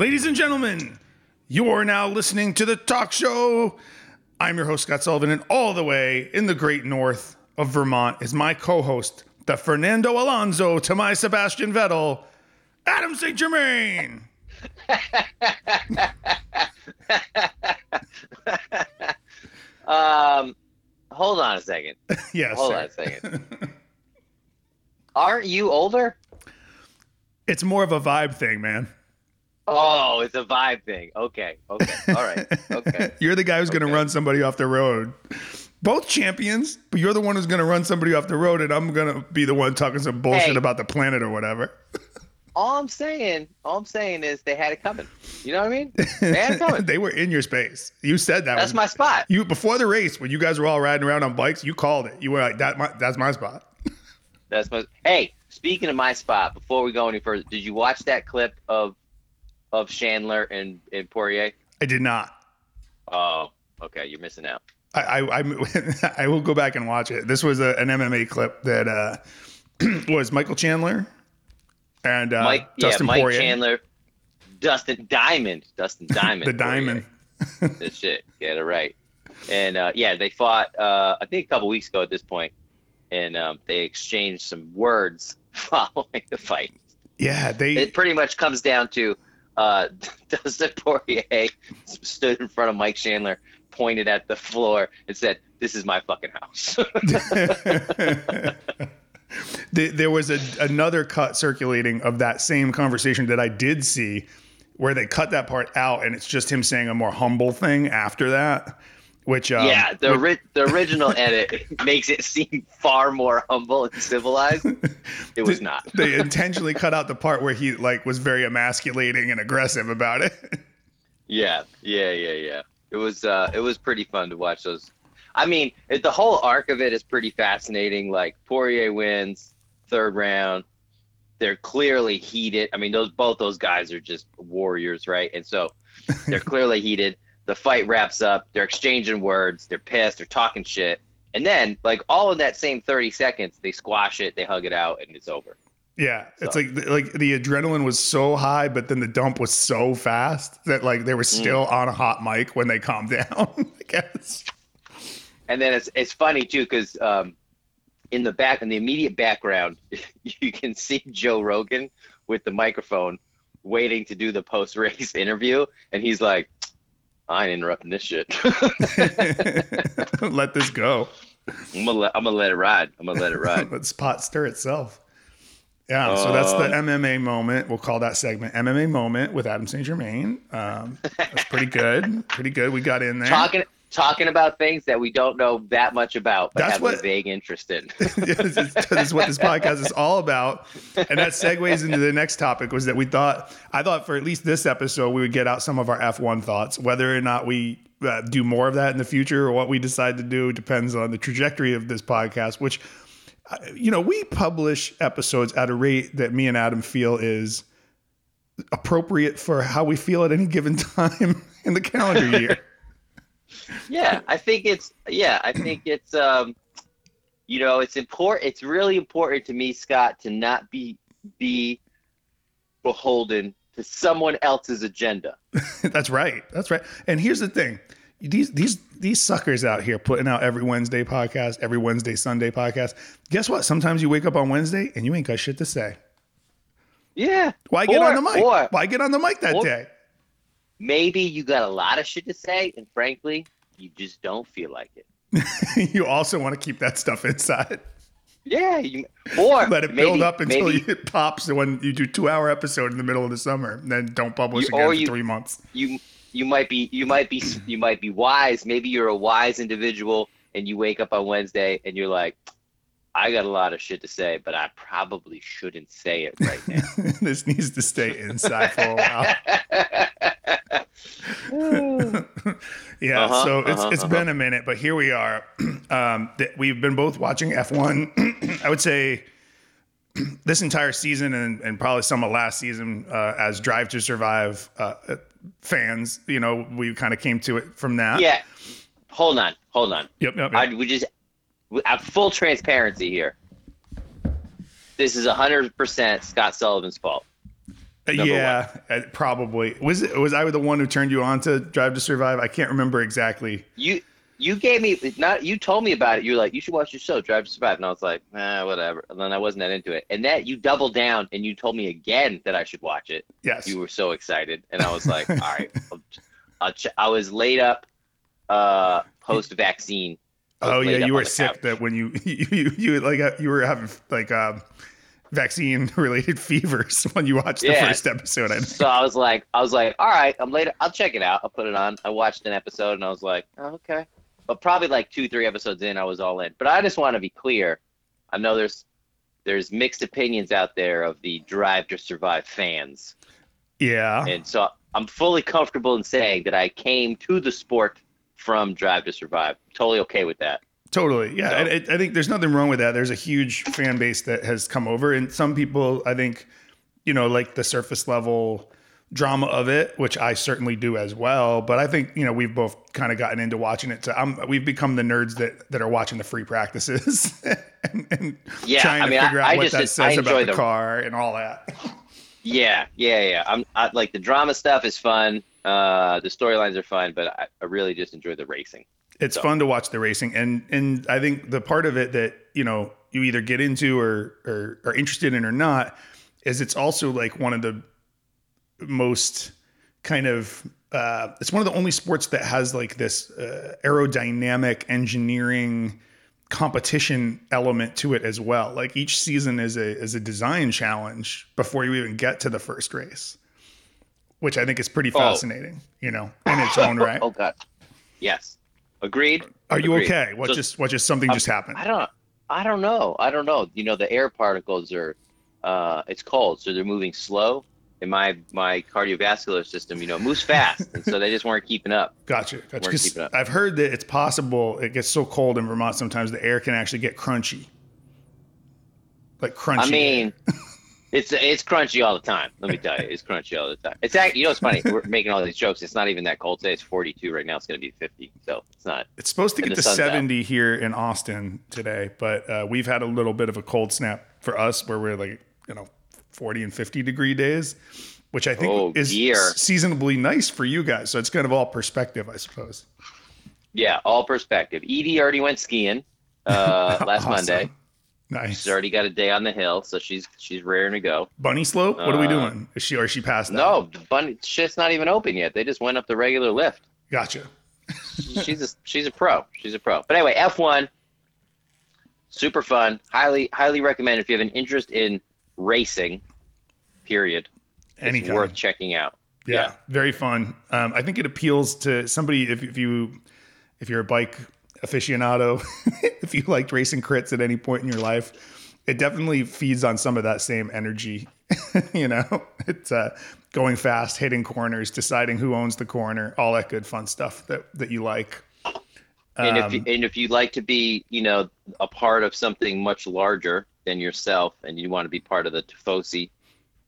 Ladies and gentlemen, you're now listening to the talk show. I'm your host, Scott Sullivan, and all the way in the great north of Vermont is my co host, the Fernando Alonso to my Sebastian Vettel, Adam St. Germain. um, hold on a second. yes. Hold sir. on a second. Aren't you older? It's more of a vibe thing, man. Oh, it's a vibe thing. Okay. Okay. All right. Okay. You're the guy who's going to Okay. run somebody off the road. Both champions, but you're the one who's going to run somebody off the road, and I'm going to be the one talking some bullshit Hey. about the planet or whatever. all I'm saying, all I'm saying is they had it coming. You know what I mean? They had it coming. they were in your space. You said that. That's my spot. You before the race when you guys were all riding around on bikes, you called it. You were like, "That my, that's my spot." That's my. Hey, speaking of my spot, before we go any further, did you watch that clip of of Chandler and and Poirier? I did not. Oh, okay, you're missing out. I I, I, I will go back and watch it. This was a, an MMA clip that uh, was Michael Chandler and uh, Mike, Dustin yeah, Mike Poirier, Chandler, Dustin Diamond, Dustin Diamond, the Diamond. That shit, get it right. And uh, yeah, they fought. Uh, I think a couple weeks ago at this point, and um, they exchanged some words following the fight. Yeah, they It pretty much comes down to uh, Dustin Poirier stood in front of Mike Chandler, pointed at the floor, and said, "This is my fucking house." There- was a, another cut circulating of that same conversation that I did see where they cut that part out and it's just him saying a more humble thing after that, which um, yeah, the ori- the original edit makes it seem far more humble and civilized. It was not. they intentionally cut out the part where he like was very emasculating and aggressive about it. Yeah, yeah, yeah, yeah. It was uh, it was pretty fun to watch those. I mean, it, the whole arc of it is pretty fascinating. Like Poirier wins third round. They're clearly heated. I mean, those both those guys are just warriors, right? And so they're clearly heated. The fight wraps up. They're exchanging words. They're pissed. They're talking shit. And then, like all in that same thirty seconds, they squash it. They hug it out, and it's over. Yeah, it's like like the adrenaline was so high, but then the dump was so fast that like they were Mm. still on a hot mic when they calmed down. I guess. And then it's it's funny too because um, in the back in the immediate background, you can see Joe Rogan with the microphone waiting to do the post race interview, and he's like, "I ain't interrupting this shit. Let this go. I'm gonna let I'm gonna let it ride. I'm gonna let it ride." Let the pot stir itself. Yeah, so that's the Um, MMA moment. We'll call that segment MMA moment with Adam St. Germain. Um, that's pretty good. Pretty good. We got in there. talking talking about things that we don't know that much about, but That's have what- a vague interest in. this, is, what this podcast is all about. And that segues into the next topic was that we thought, I thought for at least this episode, we would get out some of our F1 thoughts. Whether or not we uh, do more of that in the future or what we decide to do depends on the trajectory of this podcast, which, uh, you know, we publish episodes at a rate that me and Adam feel is appropriate for how we feel at any given time in the calendar year. Yeah i think it's yeah i think it's um you know it's important it's really important to me scott to not be be beholden to someone else's agenda That's right. That's right. And here's the thing. These these these suckers out here putting out every Wednesday podcast, every Wednesday Sunday podcast. Guess what? Sometimes you wake up on Wednesday and you ain't got shit to say. yeah Why get on the mic? or- Why get on the mic that or- day? Maybe you got a lot of shit to say and frankly you just don't feel like it you also want to keep that stuff inside. yeah you, or Let it maybe, build up until maybe it pops when you do two hour episode in the middle of the summer. And then don't publish You- again for you- three months. you you might be you might be you might be wise maybe you're a wise individual and you wake up on wednesday and you're like i got a lot of shit to say but i probably shouldn't say it right now this needs to stay inside for a while. yeah, Uh-huh, so it's uh-huh, it's been a minute, but here we are. Um, th- we've been both watching F1. I would say this entire season and, and probably some of last season uh, as Drive to Survive uh, uh, fans. You know, we kind of came to it from that. yeah hold on hold on Yep. Yep. yep. I we just at full transparency here. This is 100% Scott Sullivan's fault. Number yeah, uh, probably. Was it was I the one who turned you on to Drive to Survive? I can't remember exactly. You you gave me not you told me about it. You were like, you should watch the show, Drive to Survive, and I was like, nah, whatever. And then I wasn't that into it. And that you doubled down and you told me again that I should watch it. Yes. You were so excited, and I was like, all right, I'll, I'll ch- I was laid up uh, post vaccine. Oh yeah, you were sick couch. that when you you you, you like uh, you were having like um, vaccine related fevers when you watched the first episode. I so I was like, I was like, all right, I'm later. I'll check it out. I'll put it on. I watched an episode and I was like, oh, okay but probably like two, three episodes in, I was all in. But I just want to be clear. I know there's there's mixed opinions out there of the Drive to Survive fans. Yeah. And so I'm fully comfortable in saying that I came to the sport from Drive to Survive. Totally okay with that. Totally. Yeah. So. I, I think there's nothing wrong with that. There's a huge fan base that has come over, and some people, I think, you know, like the surface level drama of it, which I certainly do as well. But I think you know we've both kind of gotten into watching it. So I'm, we've become the nerds that that are watching the free practices and, and yeah, trying I mean, to figure I, out what just, that says about the, the, car and all that. Yeah, yeah, yeah. I'm I, like the drama stuff is fun. Uh, the storylines are fun, but I, I, really just enjoy the racing. It's so. fun to watch the racing, and and I think the part of it that you know you either get into or or are interested in or not is it's also like one of the most kind of uh, it's one of the only sports that has like this uh, aerodynamic engineering competition element to it as well. Like each season is a is a design challenge before you even get to the first race, which I think is pretty oh. fascinating. Oh. You know, in its own right. oh God, yes, agreed. Are you agreed. okay? What so, just what just something just happened? I don't. I don't know. I don't know. You know, the air particles are. Uh, it's cold, so they're moving slow in my my cardiovascular system, you know, moves fast, and so they just weren't keeping up. Gotcha. Gotcha. Up. I've heard that it's possible it gets so cold in Vermont sometimes the air can actually get crunchy, like crunchy. I mean, it's it's crunchy all the time. Let me tell you, it's crunchy all the time. It's actually, you know, it's funny. We're making all these jokes. It's not even that cold today. It's 42 right now. It's going to be 50, so it's not. It's supposed to get to 70 out. here in Austin today, but uh, we've had a little bit of a cold snap for us where we're like, you know, 40 and 50 degree days, which I think oh, is dear. seasonably nice for you guys. So it's kind of all perspective, I suppose. Yeah, all perspective. Edie already went skiing uh, last awesome. Monday. Nice. She's already got a day on the hill, so she's she's raring to go. Bunny slope? What are we uh, doing? Is she or is she past that? No, bunny shit's not even open yet. They just went up the regular lift. Gotcha. she's a she's a pro. She's a pro. But anyway, F one, super fun. Highly highly recommend if you have an interest in racing. Period. Anytime. It's worth checking out. Yeah, yeah. very fun. Um, I think it appeals to somebody if, if you if you're a bike aficionado, if you liked racing crits at any point in your life, it definitely feeds on some of that same energy. you know, it's uh, going fast, hitting corners, deciding who owns the corner, all that good fun stuff that that you like. And um, if you, and if you'd like to be, you know, a part of something much larger than yourself, and you want to be part of the Tifosi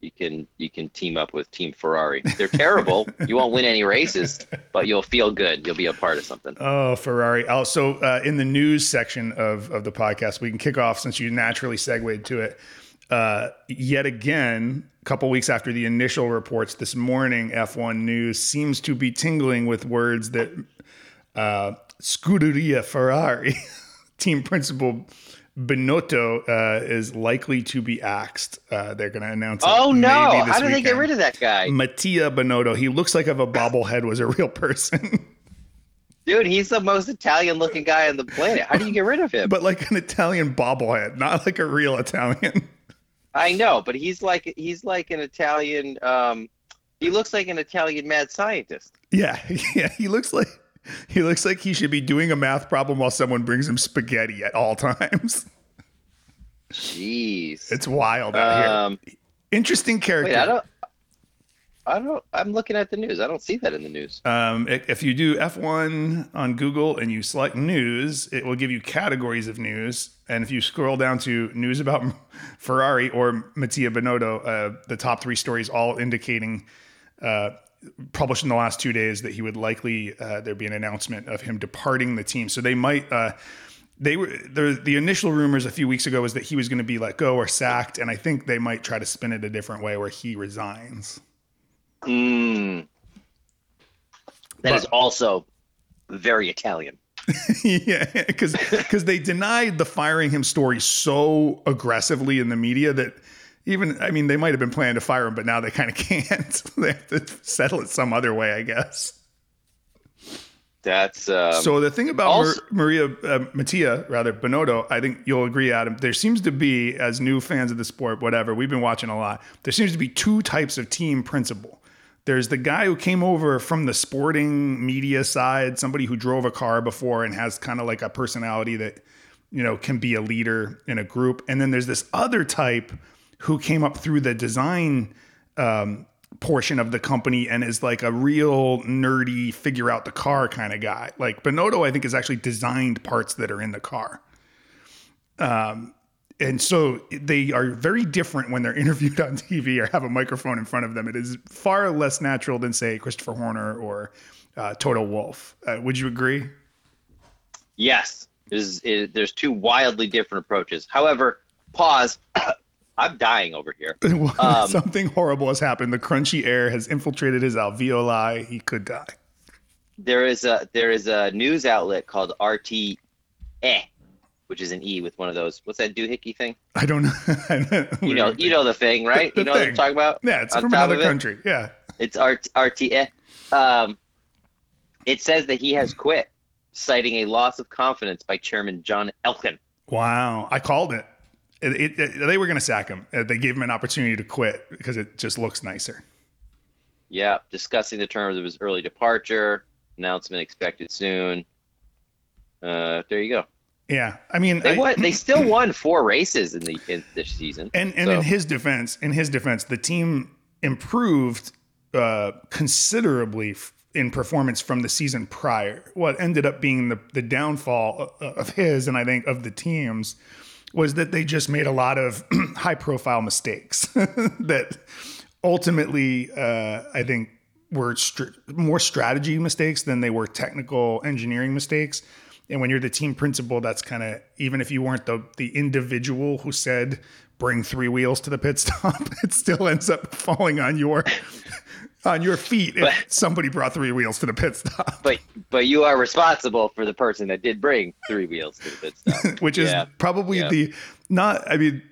you can you can team up with Team Ferrari. They're terrible. you won't win any races, but you'll feel good. You'll be a part of something. Oh, Ferrari. Also, uh, in the news section of of the podcast, we can kick off since you naturally segued to it. Uh, yet again, a couple weeks after the initial reports this morning, F1 News seems to be tingling with words that uh, Scuderia Ferrari team principal Binotto uh, is likely to be axed. Uh, they're going to announce. Oh no! How did weekend. they get rid of that guy? Mattia Binotto. He looks like if a bobblehead was a real person. Dude, he's the most Italian-looking guy on the planet. How do you get rid of him? but like an Italian bobblehead, not like a real Italian. I know, but he's like he's like an Italian. Um, he looks like an Italian mad scientist. Yeah, yeah, he looks like he looks like he should be doing a math problem while someone brings him spaghetti at all times. Jeez, it's wild out um, here. Interesting character. Wait, I don't. I don't. I'm looking at the news. I don't see that in the news. Um, if you do F1 on Google and you select news, it will give you categories of news. And if you scroll down to news about Ferrari or Mattia Binotto, uh, the top three stories all indicating uh, published in the last two days that he would likely uh, there be an announcement of him departing the team. So they might uh, they were the the initial rumors a few weeks ago was that he was going to be let go or sacked, and I think they might try to spin it a different way where he resigns. Mm. That But- is also very Italian. yeah, because because they denied the firing him story so aggressively in the media that even I mean they might have been planning to fire him, but now they kind of can't. they have to settle it some other way, I guess. That's um, so the thing about also- Mar- Maria uh, Mattia, rather Binotto, I think you'll agree, Adam. There seems to be, as new fans of the sport, whatever we've been watching a lot. There seems to be two types of team principal. There's the guy who came over from the sporting media side, somebody who drove a car before and has kind of like a personality that you know can be a leader in a group. And then there's this other type who came up through the design um, portion of the company and is like a real nerdy figure out the car kind of guy. Like Binotto, I think, has actually designed parts that are in the car. Um, and so they are very different when they're interviewed on TV or have a microphone in front of them. It is far less natural than, say, Christopher Horner or uh, Toto Wolff. Uh, would you agree? yes. There's it, there's two wildly different approaches. However, pause. I'm dying over here. Um, Something horrible has happened. The crunchy air has infiltrated his alveoli. He could die. There is a there is a news outlet called RT, which is an E with one of those. What's that doohickey thing? I don't know. You know, you know the thing, right? The You know what I'm talking about? Yeah, it's on from another of it. country. Yeah. It's RT, RT. Um, it says that he has quit, citing a loss of confidence by Chairman John Elkann. Wow. I called it. It, it, they were going to sack him. Uh, They gave him an opportunity to quit because it just looks nicer. Yeah, discussing the terms of his early departure. Announcement expected soon. Uh, there you go. Yeah. I mean, They I- They still won four races in the in this season. And and So- in his defense, in his defense, the team improved uh, considerably in performance from the season prior. What ended up being the the downfall of his, and I think of the teams, was that they just made a lot of high profile mistakes that ultimately, uh, I think, were str- more strategy mistakes than they were technical engineering mistakes. And when you're the team principal, that's kind of even if you weren't the the individual who said bring three wheels to the pit stop, it still ends up falling on your on your feet if But- somebody brought three wheels to the pit stop, But but you are responsible for the person that did bring three wheels to the pit stop. which is Yeah. probably Yeah. the not. I mean.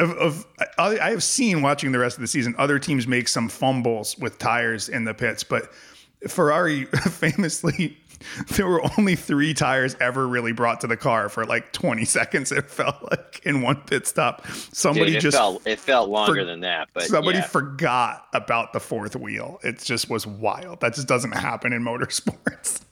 Of, of I, I have seen watching the rest of the season, other teams make some fumbles with tires in the pits, but Ferrari famously there were only three tires ever really brought to the car for like 20 seconds. It felt like in one pit stop, somebody Dude, it just felt it felt longer for- than that. But somebody yeah. forgot about the fourth wheel. It just was wild. That just doesn't happen in motorsports.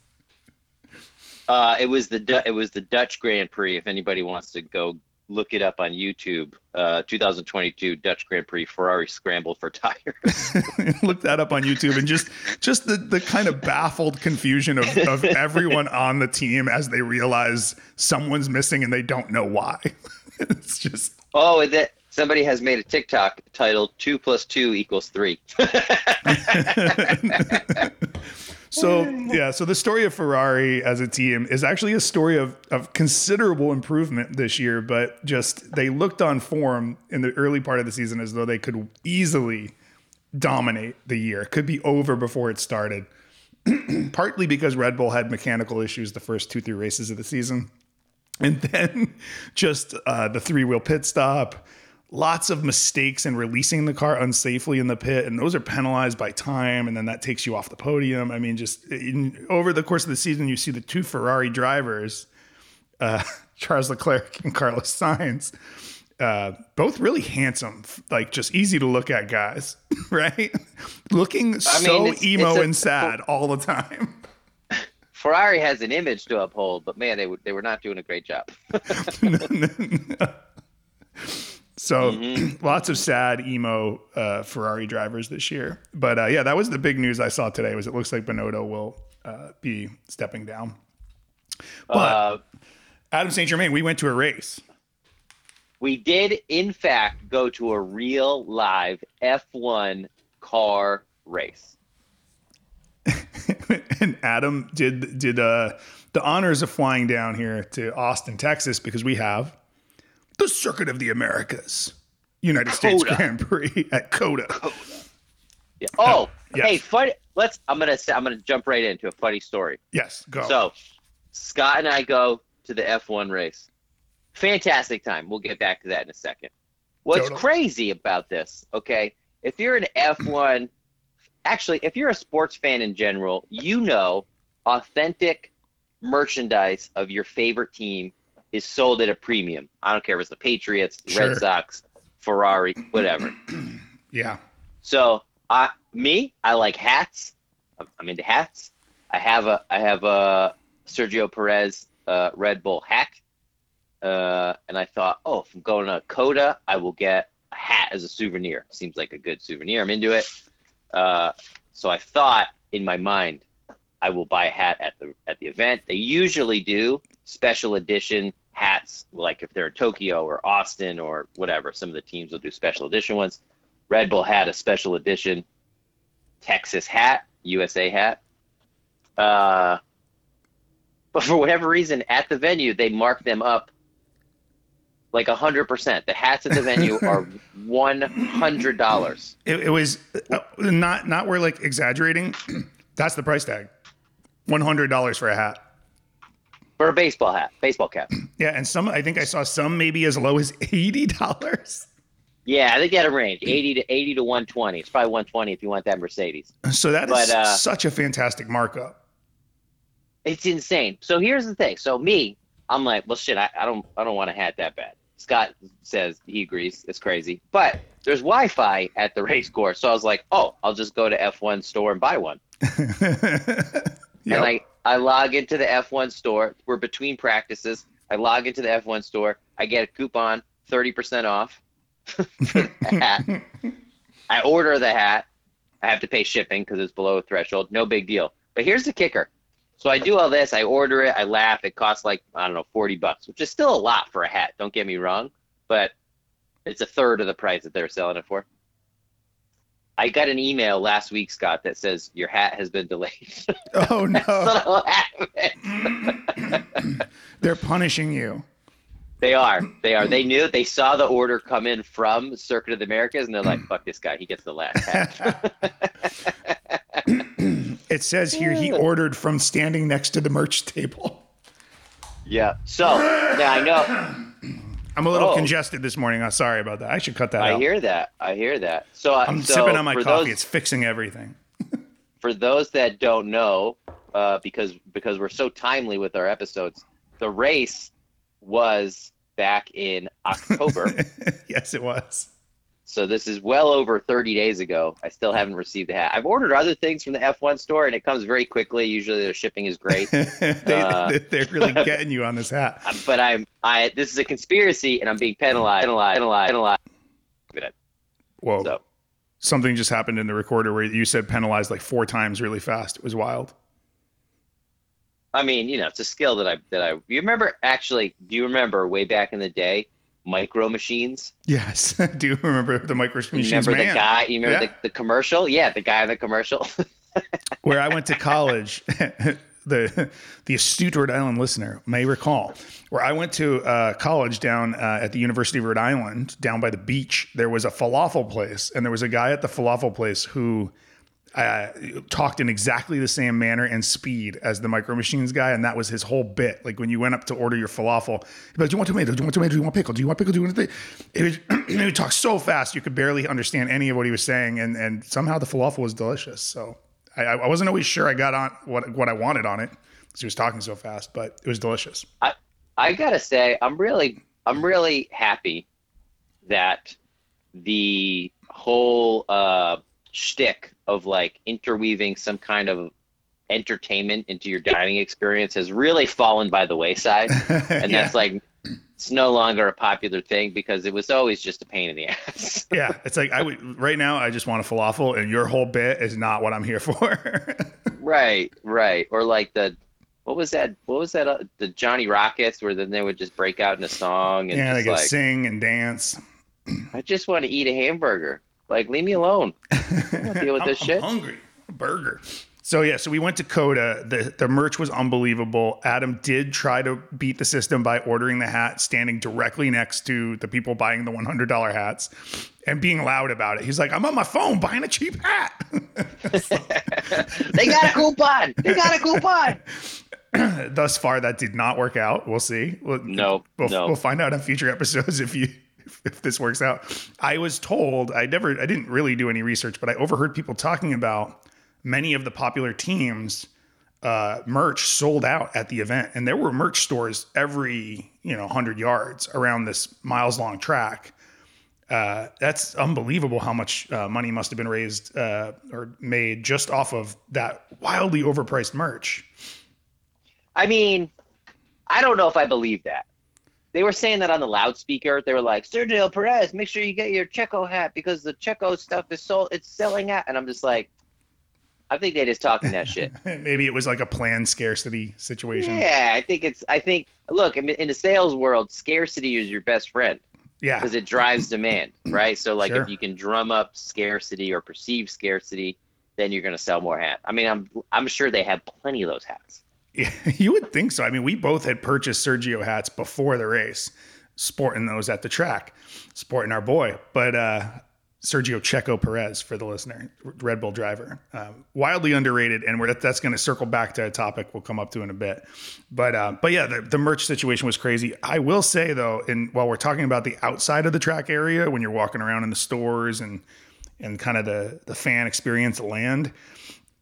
Uh, it was the it was the Dutch Grand Prix. If anybody wants to go look it up on YouTube, uh, 2022 Dutch Grand Prix Ferrari scrambled for tires. Look that up on YouTube and just just the the kind of baffled confusion of, of everyone on the team as they realize someone's missing and they don't know why. it's just oh, and that somebody has made a TikTok titled "Two plus two equals 3. So yeah, so the story of Ferrari as a team is actually a story of of considerable improvement this year, but just they looked on form in the early part of the season as though they could easily dominate the year. It could be over before it started. Partly because Red Bull had mechanical issues the first two, three races of the season. And then just uh, the three wheel pit stop, lots of mistakes in releasing the car unsafely in the pit. And those are penalized by time. And then that takes you off the podium. I mean, just in, over the course of the season, you see the two Ferrari drivers, uh, Charles Leclerc and Carlos Sainz, uh, both really handsome, like just easy to look at guys, right? Looking so it's- emo it's a- and sad all the time. Ferrari has an image to uphold, but man, they they were not doing a great job. So Mm-hmm. lots of sad emo uh, Ferrari drivers this year. But uh, yeah, that was the big news I saw today. Was it looks like Binotto will uh, be stepping down. But Uh, Adam St. Germain, we went to a race. we did, in fact, go to a real live F1 car race. and Adam did did uh the honors of flying down here to Austin, Texas, because we have the Circuit of the Americas, United States. Grand Prix at COTA. Yeah. Oh, yes. hey, funny. Let's. I'm gonna. say- I'm gonna jump right into a funny story. Yes, go. So, Scott and I go to the F1 race. Fantastic time. We'll get back to that in a second. What's crazy about this, okay? If you're an F1, actually, if you're a sports fan in general, you know authentic merchandise of your favorite team is sold at a premium. I don't care if it's the Patriots, the Sure. Red Sox, Ferrari, whatever. yeah. So, I me, I like hats. I'm, I'm into hats. I have a I have a Sergio Perez uh, Red Bull hat, uh, and I thought, oh, if I'm going to COTA, I will get a hat as a souvenir. Seems like a good souvenir. I'm into it. Uh, so I thought in my mind, I will buy a hat at the at the event. They usually do special edition hats, like if they're in Tokyo or Austin or whatever. Some of the teams will do special edition ones. Red Bull had a special edition Texas hat, USA hat. Uh, but for whatever reason, at the venue, they mark them up like a hundred percent. The hats at the venue are one hundred dollars. It, it was uh, not not we're like exaggerating. That's the price tag. One hundred dollars for a hat. For a baseball hat, baseball cap. Yeah, and some I think I saw some maybe as low as eighty dollars. Yeah, I think they had a range, eighty to eighty to one twenty. It's probably one twenty if you want that Mercedes. So that is But, uh, such a fantastic markup. It's insane. So here's the thing. So me, I'm like, well, shit, I, I don't, I don't want a hat that bad. Scott says he agrees. It's crazy, but there's Wi-Fi at the race course, so I was like, oh, I'll just go to F1 store and buy one. Yep. And I, I log into the F1 store. We're between practices. I log into the F1 store. I get a coupon, 30% off hat. I order the hat. I have to pay shipping because it's below a threshold. No big deal. But here's the kicker. So I do all this. I order it. I laugh. It costs like, I don't know, 40 bucks, which is still a lot for a hat. Don't get me wrong. But it's a third of the price that they're selling it for. I got an email last week, Scott, that says your hat has been delayed. oh no, That's what happened. they're punishing you. They are. They are. They knew. They saw the order come in from Circuit of the Americas, and they're like, "Fuck this guy. He gets the last hat." It says here he ordered from standing next to the merch table. yeah. So now I know. I'm a little Oh. congested this morning. I'm sorry about that. I should cut that off. I out. hear that. I hear that. So I- I'm so sipping on my coffee. Those, It's fixing everything. for those that don't know, uh, because because we're so timely with our episodes, the race was back in October. yes, it was. So this is well over 30 days ago. I still haven't received the hat. I've ordered other things from the F1 store, and it comes very quickly. Usually, their shipping is great. they, Uh, they're really getting you on this hat. but I'm I. This is a conspiracy, and I'm being penalized, penalized, penalized, penalized. Whoa. So Something just happened in the recorder where you said penalized like four times really fast. It was wild. I mean, you know, it's a skill that I that I. You remember actually? Do you remember way back in the day, micro machines? Yes. I Do you remember the micro You machines remember man? the guy? You remember Yeah. the, the commercial? Yeah, the guy in the commercial. where I went to college, the the astute Rhode Island listener may recall, where I went to uh, college down uh, at the University of Rhode Island, down by the beach. There was a falafel place, and there was a guy at the falafel place who uh, talked in exactly the same manner and speed as the Micro Machines guy, and that was his whole bit. Like when you went up to order your falafel, he'd like, "Do you want tomato? Do you want tomato? Do you want pickle? Do you want pickle? Do you want anything?" It he would talk so fast you could barely understand any of what he was saying, and and somehow the falafel was delicious. So I, I wasn't always sure I got on what what I wanted on it because he was talking so fast, but it was delicious. I I gotta say, I'm really, I'm really happy that the whole uh, shtick of like interweaving some kind of entertainment into your dining experience has really fallen by the wayside, and yeah. that's like it's no longer a popular thing because it was always just a pain in the ass. yeah, it's like I would right now. I just want a falafel, and your whole bit is not what I'm here for. right, right, or like the. What was that? What was that? Uh, the Johnny Rockets, where then they would just break out in a song and yeah, they could like, sing and dance. I just want to eat a hamburger. Like, leave me alone. deal with I'm, this I'm shit. hungry. Burger. So yeah, so we went to COTA. The the merch was unbelievable. Adam did try to beat the system by ordering the hat, standing directly next to the people buying the one hundred dollar hats, and being loud about it. He's like, "I'm on my phone buying a cheap hat." they got a coupon. They got a coupon. Thus far, that did not work out. We'll see. We'll, No, we'll, no. we'll find out in future episodes if you if this works out. I was told I never I didn't really do any research, but I overheard people talking about many of the popular teams uh, merch sold out at the event, and there were merch stores every you know hundred yards around this miles long track. Uh, that's unbelievable how much uh, money must have been raised uh, or made just off of that wildly overpriced merch. I mean, I don't know if I believe that. They were saying that on the loudspeaker. They were like, Sergio Perez, make sure you get your Checo hat because the Checo stuff is sold. It's selling out. And I'm just like, I think they just talking that shit. Maybe it was like a planned scarcity situation. yeah, I think it's. I think look in, in the sales world, scarcity is your best friend Yeah. because it drives demand, right? So like Sure. if you can drum up scarcity or perceived scarcity, then you're going to sell more hats. I mean, I'm I'm sure they have plenty of those hats. You would think so. I mean, we both had purchased Sergio hats before the race, sporting those at the track, sporting our boy. But uh, Sergio Checo Perez, for the listener, Red Bull driver, um, wildly underrated, and we're, that's going to circle back to a topic we'll come up to in a bit. But uh, but yeah, the, the merch situation was crazy. I will say though, and while we're talking about the outside of the track area, when you're walking around in the stores and and kind of the the fan experience land,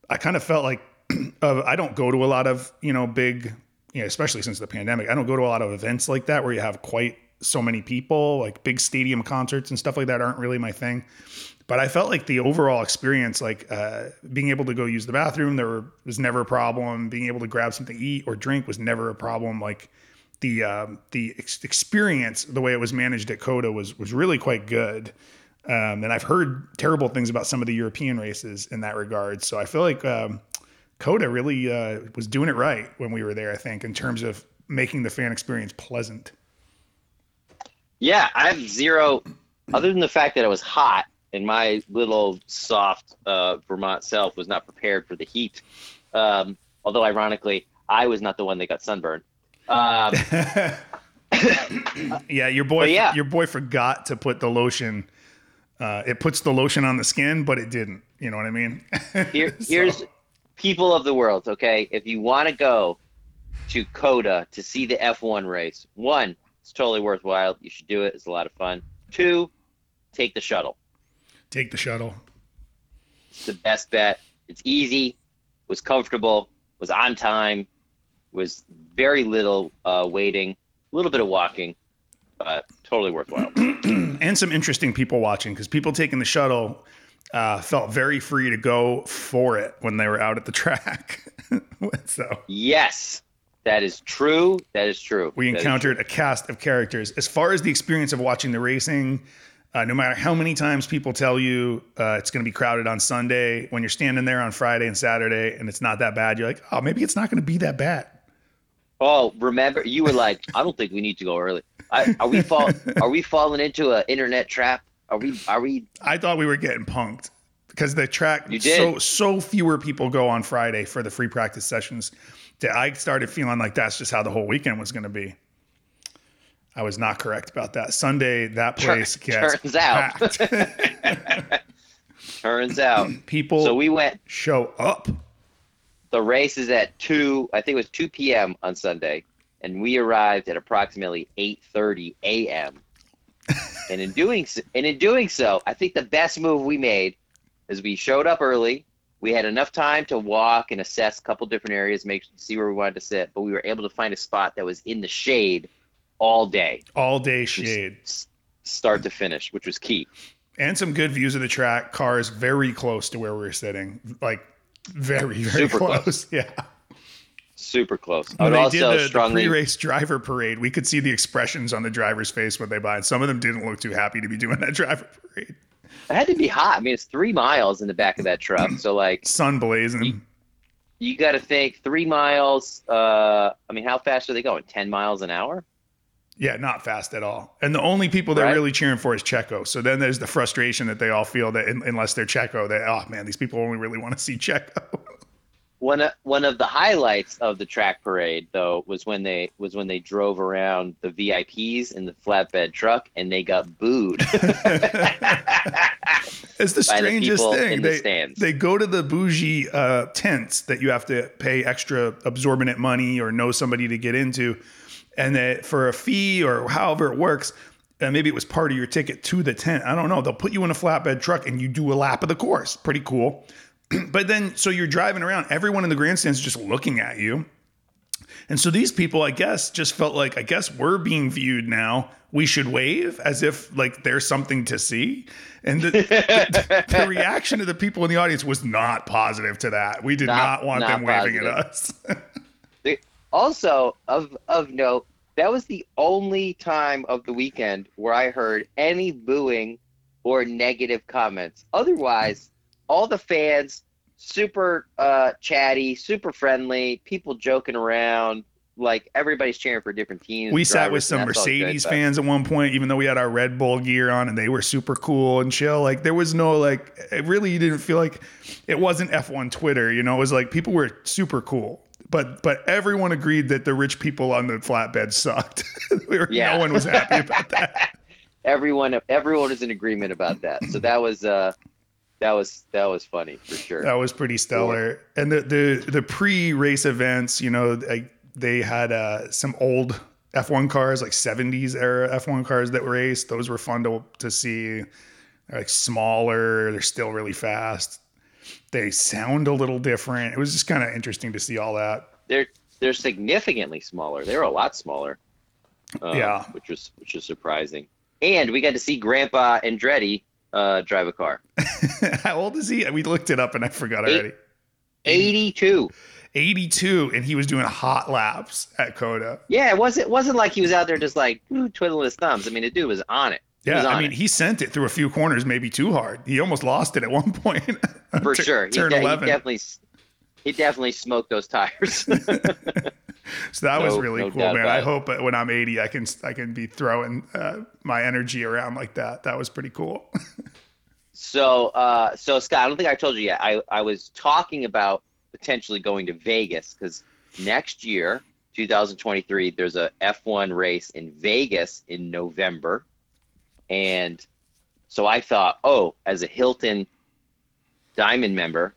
I kind of felt like uh, I don't go to a lot of you know big, you know, especially since the pandemic. I don't go to a lot of events like that where you have quite so many people, like big stadium concerts and stuff like that aren't really my thing. But I felt like the overall experience, like uh, being able to go use the bathroom, there was never a problem. Being able to grab something to eat or drink was never a problem. Like the um, the ex- experience, the way it was managed at COTA was was really quite good. Um, and I've heard terrible things about some of the European races in that regard. So I feel like um, COTA really uh, was doing it right when we were there. I think in terms of making the fan experience pleasant. Yeah, I have zero. Other than the fact that it was hot and my little soft uh, Vermont self was not prepared for the heat. Um, although ironically, I was not the one that got sunburned. Um, yeah, your boy, yeah. your boy forgot to put the lotion. Uh, it puts the lotion on the skin, but it didn't. You know what I mean? here, So- here's people of the world. Okay, if you want to go to COTA to see the F1 race, one, it's totally worthwhile. You should do it. It's a lot of fun. Two, take the shuttle. take the shuttle. It's the best bet. It's easy, was comfortable, was on time, was very little uh, waiting, a little bit of walking, but totally worthwhile. and some interesting people watching because people taking the shuttle uh, felt very free to go for it when they were out at the track. so yes, that is true. That is true. we That encountered a cast of characters. As far as the experience of watching the racing, uh, no matter how many times people tell you uh, it's going to be crowded on Sunday, when you're standing there on Friday and Saturday and it's not that bad, you're like, oh, maybe it's not going to be that bad. Oh, remember you were like, I don't think we need to go early. I, are we fall? Are we falling into an internet trap? Are we? Are we? I thought we were getting punked because the track so so fewer people go on Friday for the free practice sessions that I started feeling like that's just how the whole weekend was going to be. I was not correct about that. Sunday, that Tur- place gets turns out. Turns out. people So we went. show up. The race is at two. I think it was two p.m. on Sunday, and we arrived at approximately eight thirty a.m. and in doing so, and in doing so, I think the best move we made is we showed up early. We had enough time to walk and assess a couple different areas, make see where we wanted to sit, but we were able to find a spot that was in the shade all day, All day shade start to finish, which was key. and some good views of the track. Cars very close to where we were sitting, like very very Super close. close. Yeah. Super close. I When would they also did the, the pre-race driver parade, we could see the expressions on the driver's face when they buy it. Some of them didn't look too happy to be doing that driver parade. it had to be hot. I mean, it's three miles in the back of that truck, so like Sun blazing. you got to think three miles. Uh, I mean, how fast are they going? Ten miles an hour? Yeah, not fast at all. And the only people they're Right. really cheering for is Checo. So then there's the frustration that they all feel that un- unless they're Checo, they oh man, these people only really want to see Checo. one of one of the highlights of the track parade though was when they was when they drove around the VIPs in the flatbed truck and they got booed. it's the by the strangest thing. in the They, they go to the bougie uh, tents that you have to pay extra absorbent money or know somebody to get into, and that for a fee or however it works. And maybe it was part of your ticket to the tent. I don't know. They'll put you in a flatbed truck and you do a lap of the course. Pretty cool. but then, so you're driving around, everyone in the grandstands just looking at you. And so these people, I guess, just felt like, I guess we're being viewed now. We should wave as if like there's something to see. And the, the, the reaction of the people in the audience was not positive to that. We did not, Not- want not them waving at us. Also, of of note, that was the only time of the weekend where I heard any booing or negative comments. Otherwise, all the fans super uh, chatty, super friendly, people joking around, like everybody's cheering for different teams. we sat with some all good, Mercedes fans at one point, even though we had our Red Bull gear on and they were super cool and chill. Like there was no like, it really you didn't feel like it wasn't F1 Twitter. You know, it was like people were super cool. But but everyone agreed that the rich people on the flatbed sucked. we were, Yeah. No one was happy about that. Everyone, everyone is in agreement about that. So that was uh, that was that was funny for sure. That was pretty stellar. And the the the pre-race events, you know, like they had uh, some old F1 cars, like 70s era F1 cars that were raced. Those were fun to to see. They're like smaller, they're still really fast. They sound a little different. It was just kind of interesting to see all that. they're they're significantly smaller. They're a lot smaller. Um, Yeah. which was which was surprising. And we got to see Grandpa Andretti uh, drive a car. How old is he? We looked it up and I forgot Eight. already. Eighty-two. 82 and he was doing hot laps at COTA. Yeah, it wasn't it wasn't like he was out there just like ooh, twiddling his thumbs. I mean, the dude was on it. He Yeah, I mean, it. he sent it through a few corners, maybe too hard. He almost lost it at one point. for sure. Turn he 11. definitely he definitely smoked those tires. So that was really no cool, man. I hope when I'm 80, I can I can be throwing uh, my energy around like that. That was pretty cool. So, uh, so Scott, I don't think I told you yet. I, I was talking about potentially going to Vegas because next year, 2023, there's a F1 race in Vegas in November, and so I thought, oh, as a Hilton Diamond member,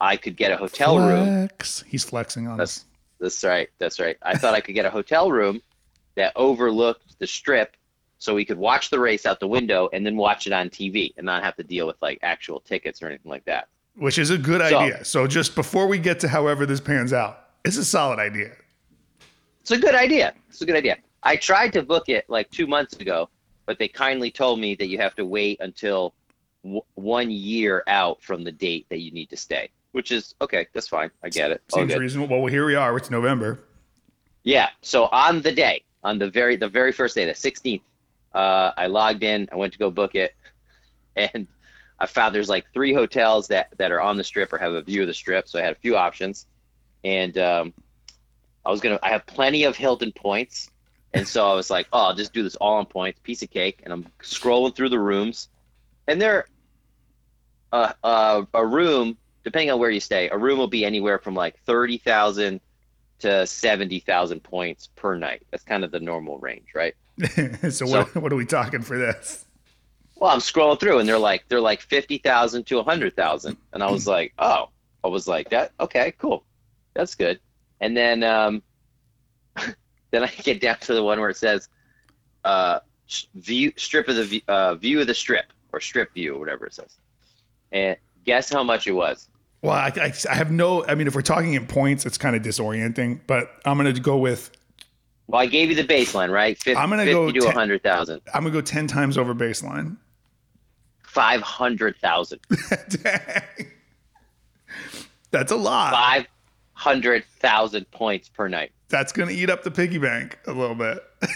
I could get a hotel room. He's flexing on That's us. that's right. That's right. I thought I could get a hotel room that overlooked the strip so we could watch the race out the window and then watch it on TV and not have to deal with like actual tickets or anything like that. Which is a good So- idea. So just before we get to however this pans out, it's a solid idea. It's a good idea. It's a good idea. I tried to book it like two months ago, but they kindly told me that you have to wait until w- one year out from the date that you need to stay, which is okay. That's fine. I get it. Seems reasonable. Well, here we are. It's November. Yeah. So on the day, on the very the very first day, the 16th, uh, I logged in. I went to go book it, and I found there's like three hotels that that are on the strip or have a view of the strip. So I had a few options, and um, I was gonna. I have plenty of Hilton points, and so I was like, oh, I'll just do this all on points, piece of cake. And I'm scrolling through the rooms, and there, uh, uh, a room depending on where you stay, a room will be anywhere from like thirty thousand to 70,000 points per night. That's kind of the normal range, right? so, what, what are we talking for this? Well, I'm scrolling through and they're like they're like 50,000 to 100,000 and I was like, "Oh." I was like, "That okay, cool. That's good." And then um then I get down to the one where it says uh view strip of the uh, view of the strip or strip view or whatever it says. And guess how much it was? Well, I, I, I have no. I mean, if we're talking in points, it's kind of disorienting. But I'm going to go with. Well, I gave you the baseline, right? 50, I'm gonna 50 go to ten- 100,000. I'm going to go ten times over baseline. 500,000. Dang. That's a lot. five hundred thousand points per night. That's going to eat up the piggy bank a little bit.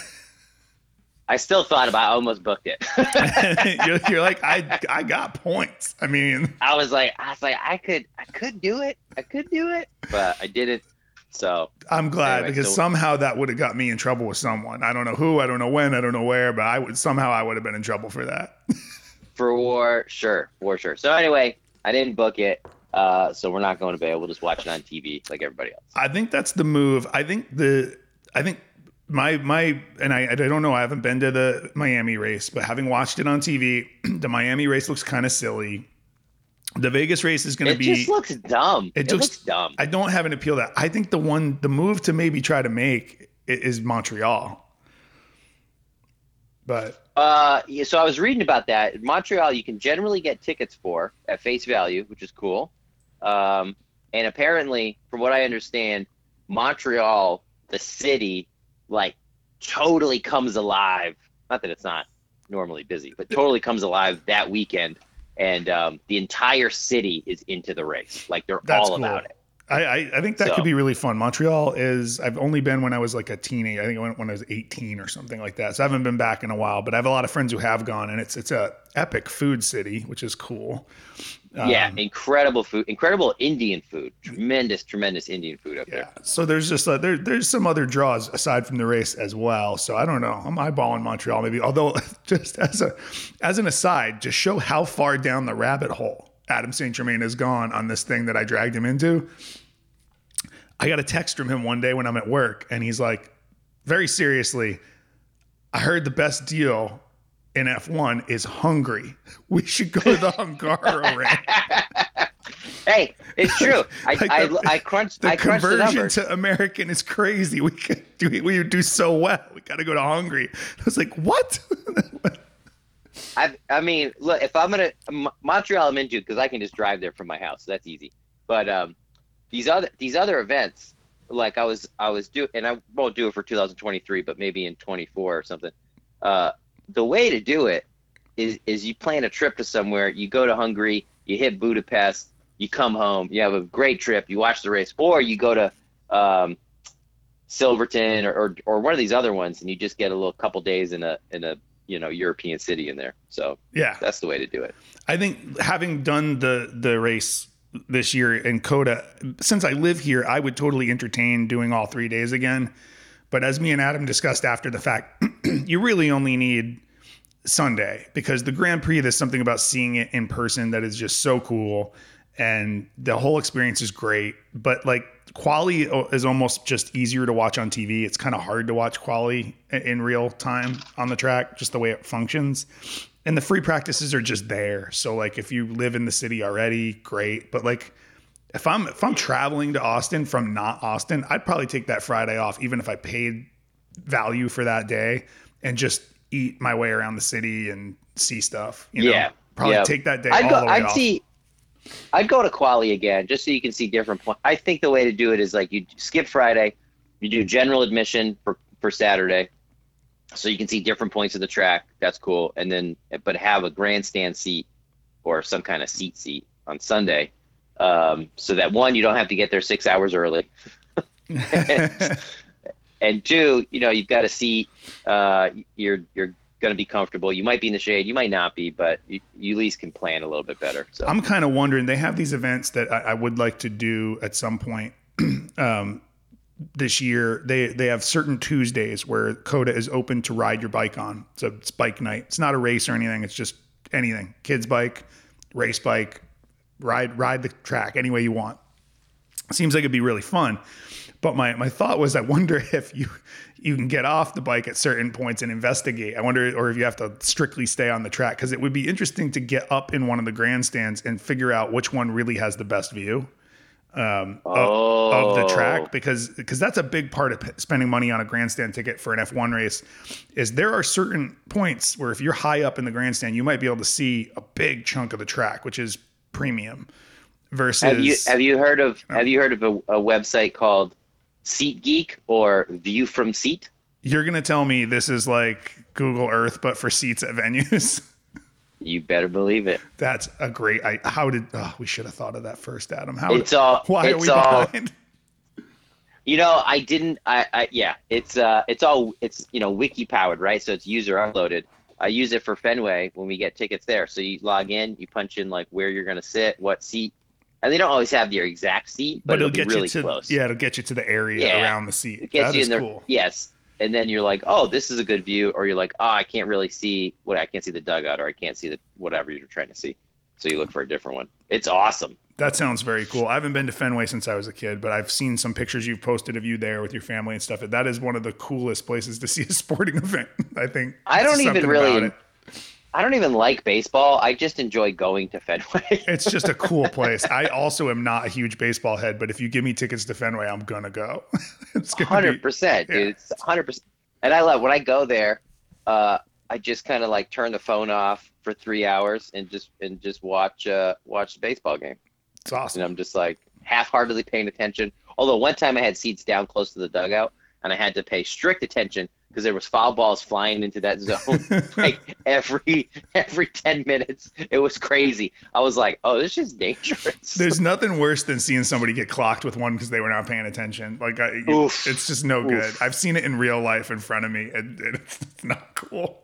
I still thought about. I almost booked it. you're, you're like, I, I got points. I mean, I was like, I was like, I could, I could do it. I could do it, but I didn't. So I'm glad Anyway, because so- somehow that would have got me in trouble with someone. I don't know who, I don't know when, I don't know where, but I would somehow I would have been in trouble for that. for sure, for sure. So anyway, I didn't book it, Uh, so we're not going to Vail. We'll just watch it on TV like everybody else. I think that's the move. I think the I think my my and I I don't know. I haven't been to the Miami race, but having watched it on TV, the Miami race looks kind of silly. The Vegas race is going to be. It just looks dumb. It It, looks- looks dumb. I don't have an appeal that I think the one the move to maybe try to make is Montreal. But Uh, yeah, so I was reading about that. In Montreal, you can generally get tickets for at face value, which is cool. Um, and apparently, from what I understand, Montreal, the city, like totally comes alive. Not that it's not normally busy, but totally comes alive that weekend. And um, the entire city is into the race. Like they're That's all cool. about it. I, I, I think that So- could be really fun. Montreal is I've only been when I was like a teenager. I think I went when I was 18 or something like that. So I haven't been back in a while, but I have a lot of friends who have gone and it's it's a epic food city, which is cool. Yeah, Um, incredible food, incredible Indian food, tremendous, tremendous Indian food up Yeah. there. So there's just uh, there there's some other draws aside from the race as well. So I don't know. I'm eyeballing Montreal maybe. Although just as a as an aside, just show how far down the rabbit hole Adam St. Germain has gone on this thing that I dragged him into. I got a text from him one day when I'm at work, and he's like, very seriously, I heard the best deal in F1 is Hungary. We should go to the Hungaro ring. Hey, it's true. I, Like I, the- I crunched the I crunched conversion numbers. to American is crazy. We could do we would do so well. We got to go to Hungary. I was like, what? I, I mean, look, if I'm gonna M- Montreal, I'm into because I can just drive there from my house. So that's easy. But um, these other these other events, like I was I was do and I won't do it for 2023, but maybe in 24 or something. Uh, the way to do it is is you plan a trip to somewhere. You go to Hungary, you hit Budapest, you come home, you have a great trip, you watch the race, or you go to um, Silverstone or, or or one of these other ones, and you just get a little couple days in a in a you know European city in there. So yeah, that's the way to do it. I think having done the the race this year in COTA, since I live here, I would totally entertain doing all three days again. But as me and Adam discussed after the fact, you really only need Sunday because the Grand Prix, there's something about seeing it in person that is just so cool. And the whole experience is great. But like quali uh, is almost just easier to watch on TV. It's kind of hard to watch quali in real time on the track, just the way it functions. And the free practices are just there. So like if you live in the city already, great. But like if I'm if I'm traveling to Austin from not Austin, I'd probably take that Friday off, even if I paid value for that day, and just eat my way around the city and see stuff. You Yeah, know? probably yeah. take that day I'd all go. I'd off. see. I'd go to quali again just so you can see different points. I think the way to do it is like you skip Friday, you do general admission for for Saturday, so you can see different points of the track. That's cool, and then but have a grandstand seat or some kind of seat seat on Sunday, um, so that one you don't have to get there six hours early. and two, you know, you've got a seat. Uh, you're you're going to be comfortable. You might be in the shade, you might not be, but you, you at least can plan a little bit better. So I'm kind of wondering. They have these events that I, I would like to do at some point um, this year. They they have certain Tuesdays where COTA is open to ride your bike on. So it's bike night. It's not a race or anything. It's just anything. Kids bike, race bike, ride ride the track any way you want. Seems like it'd be really fun. But my, my thought was, I wonder if you you can get off the bike at certain points and investigate. I wonder, or if you have to strictly stay on the track, because it would be interesting to get up in one of the grandstands and figure out which one really has the best view um, of, of the Oh. track, because because that's a big part of p- spending money on a grandstand ticket for an F1 race. Is there are certain points where if you're high up in the grandstand, you might be able to see a big chunk of the track, which is premium. Versus, have you have you heard of have you heard of a, a website called Seat Geek or View from Seat? You're gonna tell me this is like Google Earth, but for seats at venues. You better believe it. That's a great. I how did? Oh, we should have thought of that first, Adam. How? It's all. why are we all. behind? You know, I didn't. I, I yeah. It's uh. It's all. It's you know wiki powered, right? So it's user uploaded. I use it for Fenway when we get tickets there. So you log in, you punch in like where you're gonna sit, what seat, and they don't always have your exact seat, but, But it'll it'll, get be really you to close. yeah, it'll get you to the area Yeah. around the seat. It gets That you is in there. cool. Yes. And then you're like, oh, this is a good view, or you're like, oh, I can't really see what I can't see the dugout, or I can't see the whatever you're trying to see. So you look for a different one. It's awesome. That sounds very cool. I haven't been to Fenway since I was a kid, but I've seen some pictures you've posted of you there with your family and stuff. That is one of the coolest places to see a sporting event. I think. I don't even really. I don't even like baseball. I just enjoy going to Fenway. It's just a cool place. I also am not a huge baseball head, but if you give me tickets to Fenway, I'm gonna go. it's gonna Hundred be, percent, yeah. dude. It's hundred percent. And I love when I go there. Uh, I just kind of like turn the phone off for three hours and just and just watch uh watch the baseball game. it's awesome. And I'm just like half-heartedly paying attention. Although one time I had seats down close to the dugout, and I had to pay strict attention because there was foul balls flying into that zone like every every ten minutes. It was crazy. I was like, oh, this is dangerous. There's nothing worse than seeing somebody get clocked with one because they were not paying attention. Like, I, Oof. it's just no good. I've seen it in real life in front of me, and, and it's not cool.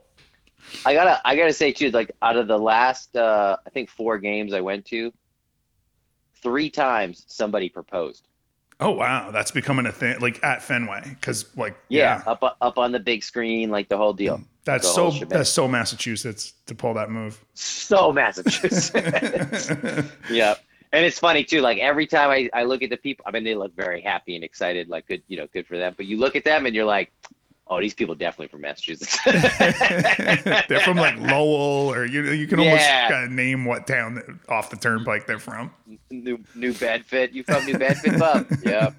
I gotta I gotta say too, like out of the last uh I think four games I went to, three times somebody proposed. Oh wow, that's becoming a thing, like at Fenway, because like Yeah, up up on the big screen, like the whole deal. that's so that's so Massachusetts to pull that move. So Massachusetts. yeah. And it's funny too, like every time I, I look at the people, I mean they look very happy and excited, like good, you know, good for them. But you look at them and you're like, oh, these people definitely from Massachusetts. they're from like Lowell, or you you can almost Yeah. kind of name what town off the turnpike they're from. New New Bedford. You from New Bedford, bub? Yep.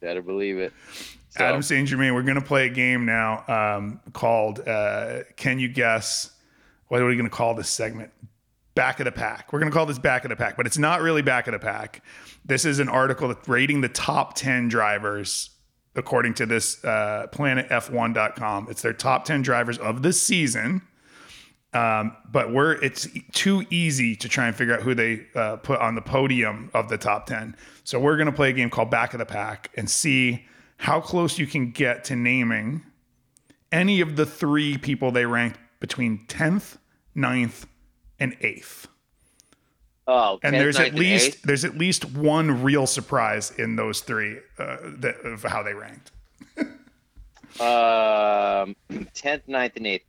Better believe it. So, Adam St. Germain, we're going to play a game now um, called uh, Can You Guess? What are we going to call this segment? Back of the Pack. We're going to call this Back of the Pack, but it's not really Back of the Pack. This is an article that's rating the top 10 drivers according to this uh, planetf1.com. It's their top 10 drivers of the season. Um, but we're it's too easy to try and figure out who they uh, put on the podium of the top 10. So we're going to play a game called Back of the Pack and see how close you can get to naming any of the three people they ranked between 10th, 9th, and 8th. Oh, And there's at least 8th? there's at least one real surprise in those three uh, that, of how they ranked. Um, 10th, 9th, and 8th.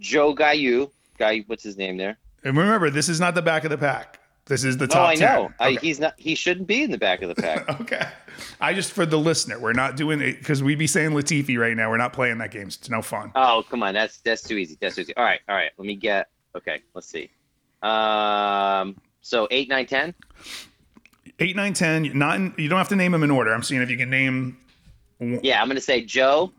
Joe Gayu. Guy, what's his name there? And remember, this is not the back of the pack. This is the No, top I 10. know. I, he's not. He shouldn't be in the back of the pack. Okay. I just for the listener, we're not doing it because we'd be saying Latifi right now. We're not playing that game. It's no fun. oh, come on. That's that's too easy. That's too easy. All right, all right. Let me get. Okay, let's see. Um, so eight, nine, ten. Eight, nine, ten. Not in, you don't have to name them in order. I'm seeing if you can name Yeah, I'm gonna say Joe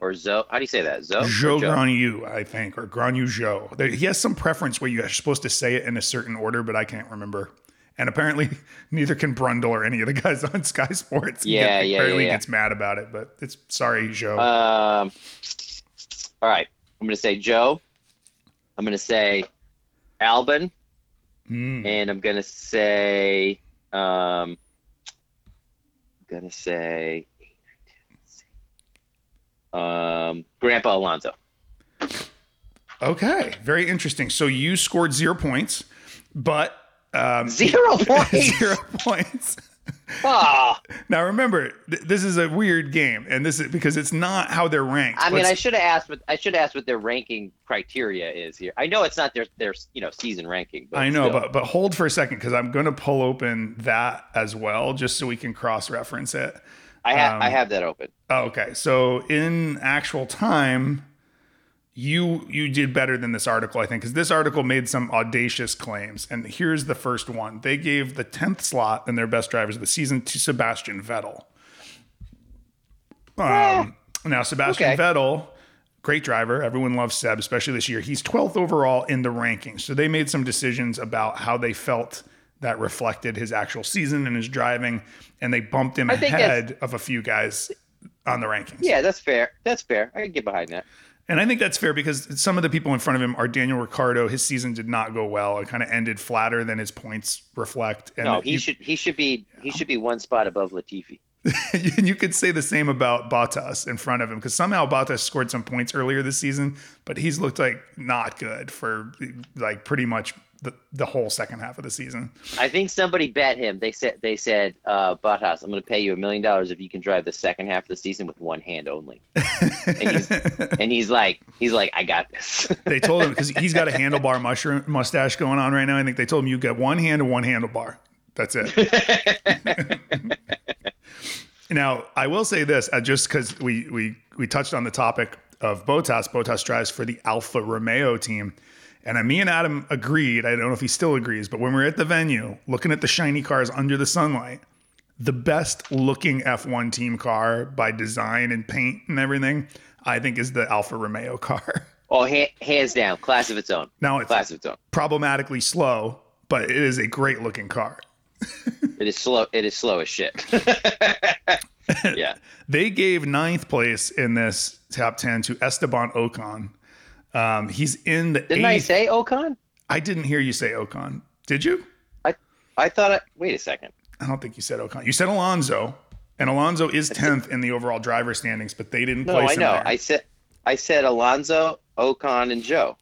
or Zoe. How do you say that? Zoe. or Joe Granu, I think, or Granu Joe. He has some preference where you're supposed to say it in a certain order, but I can't remember. And apparently, neither can Brundle or any of the guys on Sky Sports. Yeah, yeah, Apparently, yeah, yeah. gets mad about it, but it's sorry, Joe. Um. All right. I'm gonna say Joe. I'm gonna say Albon, Mm. and I'm gonna say. Um. I'm gonna say. Um, Grandpa Alonso. Okay, very interesting. So you scored zero points, but um, Zero points. zero points. Ah. Now remember, th- this is a weird game, and this is because it's not how they're ranked. I mean, Let's- I should have asked what I should asked what their ranking criteria is here. I know it's not their their you know season ranking. But I know, still. but but hold for a second because I'm going to pull open that as well, just so we can cross reference it. I have um, I have that open. Oh, okay, so in actual time, you you did better than this article, I think, because this article made some audacious claims. And here's the first one: they gave the tenth slot in their best drivers of the season to Sebastian Vettel. Um, now, Sebastian okay. Vettel, great driver. Everyone loves Seb, especially this year. He's 12th overall in the rankings. So they made some decisions about how they felt that reflected his actual season and his driving, and they bumped him ahead of a few guys on the rankings. Yeah, that's fair. That's fair. I can get behind that. And I think that's fair because some of the people in front of him are Daniel Ricciardo. His season did not go well. It kind of ended flatter than his points reflect. And No, he you- should he should be he should be one spot above Latifi. you could say the same about Bottas in front of him because somehow Bottas scored some points earlier this season, but he's looked like not good for like pretty much the, the whole second half of the season. I think somebody bet him. They said they said, uh, Bottas, I'm going to pay you a million dollars if you can drive the second half of the season with one hand only. and, he's, and he's like, he's like, I got this. they told him because he's got a handlebar mushroom mustache going on right now. I think they told him you get one hand and one handlebar. That's it. now, I will say this, uh, just because we we we touched on the topic of Bottas. Bottas drives for the Alfa Romeo team. And me and Adam agreed. I don't know if he still agrees, but when we were at the venue looking at the shiny cars under the sunlight, the best looking F1 team car by design and paint and everything, I think is the Alfa Romeo car. Oh, ha- hands down, class of its own. Now it's class of its own. problematically slow, but it is a great looking car. It is slow. It is slow as shit. yeah. They gave ninth place in this top 10 to Esteban Ocon. Um, he's in the Didn't I eighth. say Ocon? I didn't hear you say Ocon. Did you? I I thought. I, wait a second. I don't think you said Ocon. You said Alonso, and Alonso is 10th in the overall driver standings, but they didn't No, place I know. there. I said I said Alonso, Ocon, and Joe.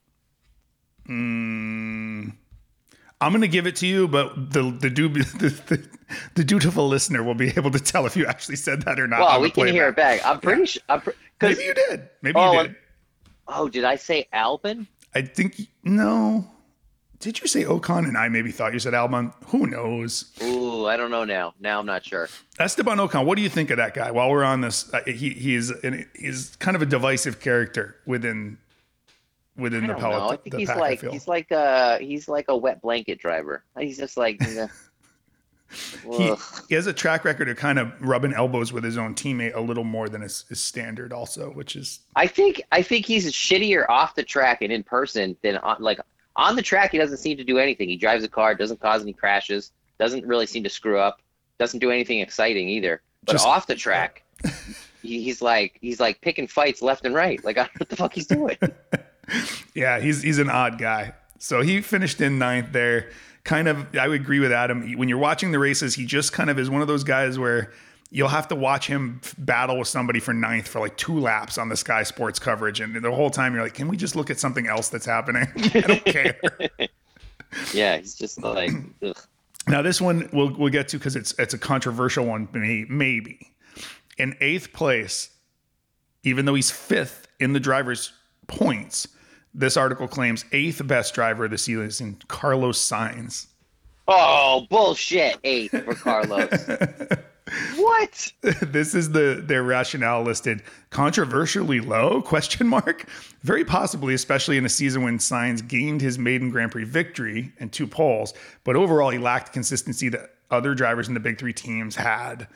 Mm, I'm going to give it to you, but the the, dub- the, the, the dutiful listener will be able to tell if you actually said that or not. Well, we can hear it back. I'm pretty sure. I'm pre- 'cause- Maybe you did. Maybe Oh, you did. Oh, did I say Albin? I think no. Did you say Ocon and I maybe thought you said Albon? Who knows? Ooh, I don't know now. Now I'm not sure. Esteban Ocon, what do you think of that guy? While we're on this, uh, he he's an, he's kind of a divisive character within within the don't. I think he's like he's like a he's like a wet blanket driver. He's just like. He, he has a track record of kind of rubbing elbows with his own teammate a little more than is, is standard, also, which is I think I think he's shittier off the track and in person than on like on the track. He doesn't seem to do anything. He drives a car, doesn't cause any crashes, doesn't really seem to screw up, doesn't do anything exciting either. But Just- off the track, he, he's like he's like picking fights left and right. Like I don't know what the fuck he's doing. yeah, he's he's an odd guy. So he finished in ninth there. Kind of, I would agree with Adam. When you're watching the races, he just kind of is one of those guys where you'll have to watch him battle with somebody for ninth for like two laps on the Sky Sports coverage, and the whole time you're like, can we just look at something else that's happening? I don't care. yeah, he's just like ugh. Now this one we'll we'll get to because it's it's a controversial one, may- maybe. In eighth place, even though he's fifth in the drivers' points, this article claims eighth best driver of the season, Carlos Sainz. oh bullshit. Eighth for Carlos. what? this is the their rationale listed controversially low question mark very possibly especially in a season when Sainz gained his maiden grand prix victory and two poles but overall he lacked consistency that other drivers in the big three teams had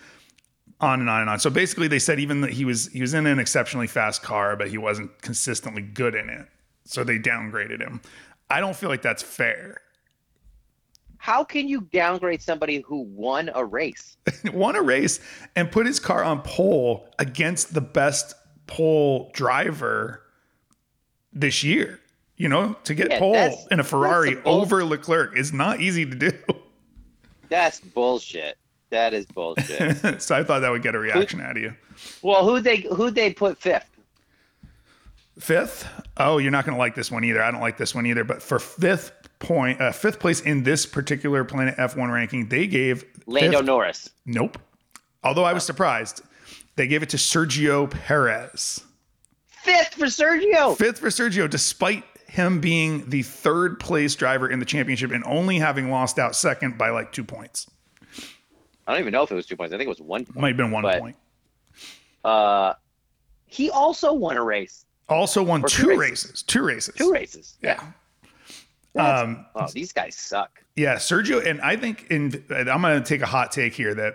on and on and on so basically they said even that he was he was in an exceptionally fast car but he wasn't consistently good in it so they downgraded him i don't feel like that's fair How can you downgrade somebody who won a race? won a race and put his car on pole against the best pole driver this year. You know, to get Yeah, pole in a Ferrari bull- over Leclerc is not easy to do. That's bullshit. That is bullshit. so I thought that would get a reaction out of you. well, who they who they put fifth? Fifth. Oh, you're not going to like this one either. I don't like this one either. But for fifth point, uh, fifth place in this particular Planet F1 ranking, they gave Lando fifth- Norris. Nope. Although I was surprised, they gave it to Sergio Perez. Fifth for Sergio. Fifth for Sergio, despite him being the third place driver in the championship and only having lost out second by like two points. I don't even know if it was two points. I think it was one point. Might have been one But- point. Uh, he also won a race, Also won two two races. races. Two races. two races. Yeah. That's- Um, oh, these guys suck. yeah, Sergio, and I think in I'm going to take a hot take here that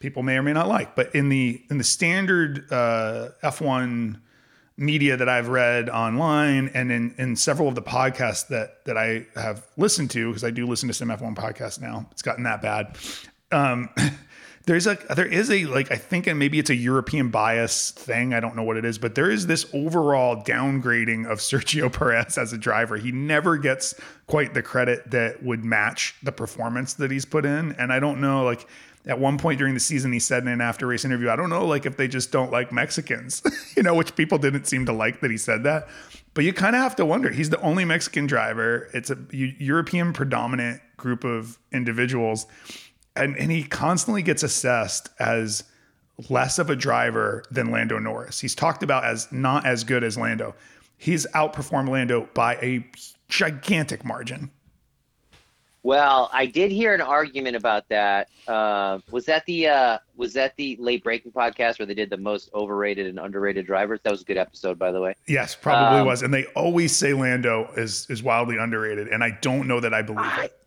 people may or may not like, but in the in the standard uh, F1 media that I've read online and in, in several of the podcasts that that I have listened to because I do listen to some F1 podcasts now. It's gotten that bad. Um, there's a there is a like I think and maybe it's a European bias thing. I don't know what it is, but there is this overall downgrading of Sergio Perez as a driver. He never gets quite the credit that would match the performance that he's put in, and I don't know like at one point during the season, he said in an after race interview, I don't know, like if they just don't like Mexicans, you know, which people didn't seem to like that he said that. But you kind of have to wonder. He's the only Mexican driver. It's a European predominant group of individuals. And, and he constantly gets assessed as less of a driver than Lando Norris. He's talked about as not as good as Lando. He's outperformed Lando by a gigantic margin. Well, I did hear an argument about that. Uh, was that the uh, was that the late breaking podcast where they did the most overrated and underrated drivers? That was a good episode, by the way. Yes, probably um, was. And they always say Lando is is wildly underrated, and I don't know that I believe I, it.